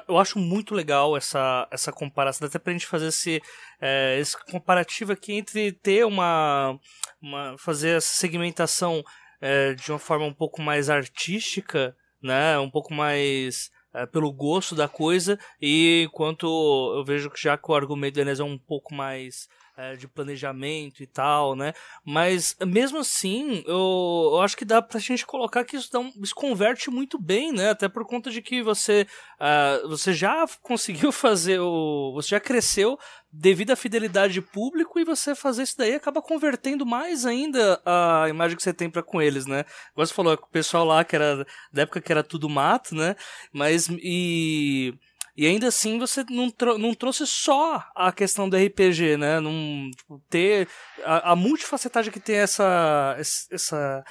eu acho muito legal essa, essa comparação, até pra gente fazer esse, é, esse comparativo aqui entre ter uma. uma fazer essa segmentação é, de uma forma um pouco mais artística, né? Um pouco mais. É, pelo gosto da coisa, e enquanto eu vejo que já que o argumento Enes é um pouco mais é, de planejamento e tal, né? Mas mesmo assim, eu, eu acho que dá pra gente colocar que isso, dá um, isso converte muito bem, né? Até por conta de que você, uh, você já conseguiu fazer o. Você já cresceu devido à fidelidade de público e você fazer isso daí acaba convertendo mais ainda a imagem que você tem para com eles, né? Você falou, o pessoal lá que era da época que era tudo mato, né? Mas e e ainda assim você não, não trouxe só a questão do RPG, né? Não, tipo, ter a, a multifacetagem que tem essa, essa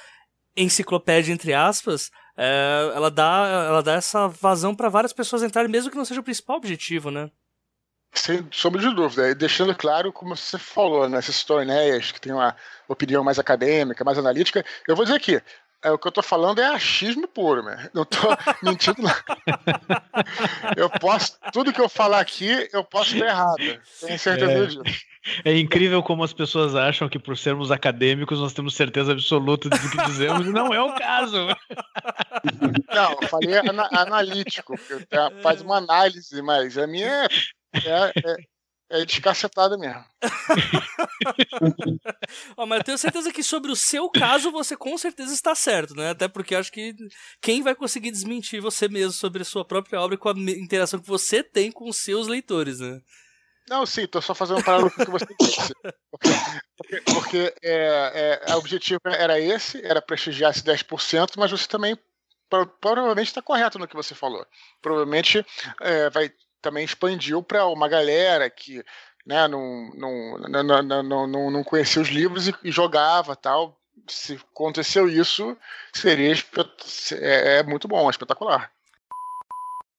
enciclopédia, entre aspas, é, ela, dá, ela dá essa vazão para várias pessoas entrarem, mesmo que não seja o principal objetivo, né? Sem sombra de dúvida. E deixando claro, como você falou, né, esses torneios que tem uma opinião mais acadêmica, mais analítica, eu vou dizer aqui, é, o que eu tô falando é achismo puro, né? Não tô mentindo. Eu posso. Tudo que eu falar aqui, eu posso estar errado. Tenho certeza é, disso. É incrível como as pessoas acham que, por sermos acadêmicos, nós temos certeza absoluta do que dizemos, e não é o caso. Não, eu falei ana analítico, faz uma análise, mas a minha é, é, é descacetada mesmo. oh, mas eu tenho certeza que sobre o seu caso você com certeza está certo, né? Até porque acho que quem vai conseguir desmentir você mesmo sobre a sua própria obra e com a interação que você tem com os seus leitores, né? Não, sim, tô só fazendo um paralelo com o que você disse. Porque, porque, porque é, é, o objetivo era esse, era prestigiar esse 10%, mas você também provavelmente está correto no que você falou. Provavelmente é, vai também expandiu para uma galera que né, não, não, não, não, não, não conhecia os livros e, e jogava tal. Se aconteceu isso, seria é, é muito bom, é espetacular.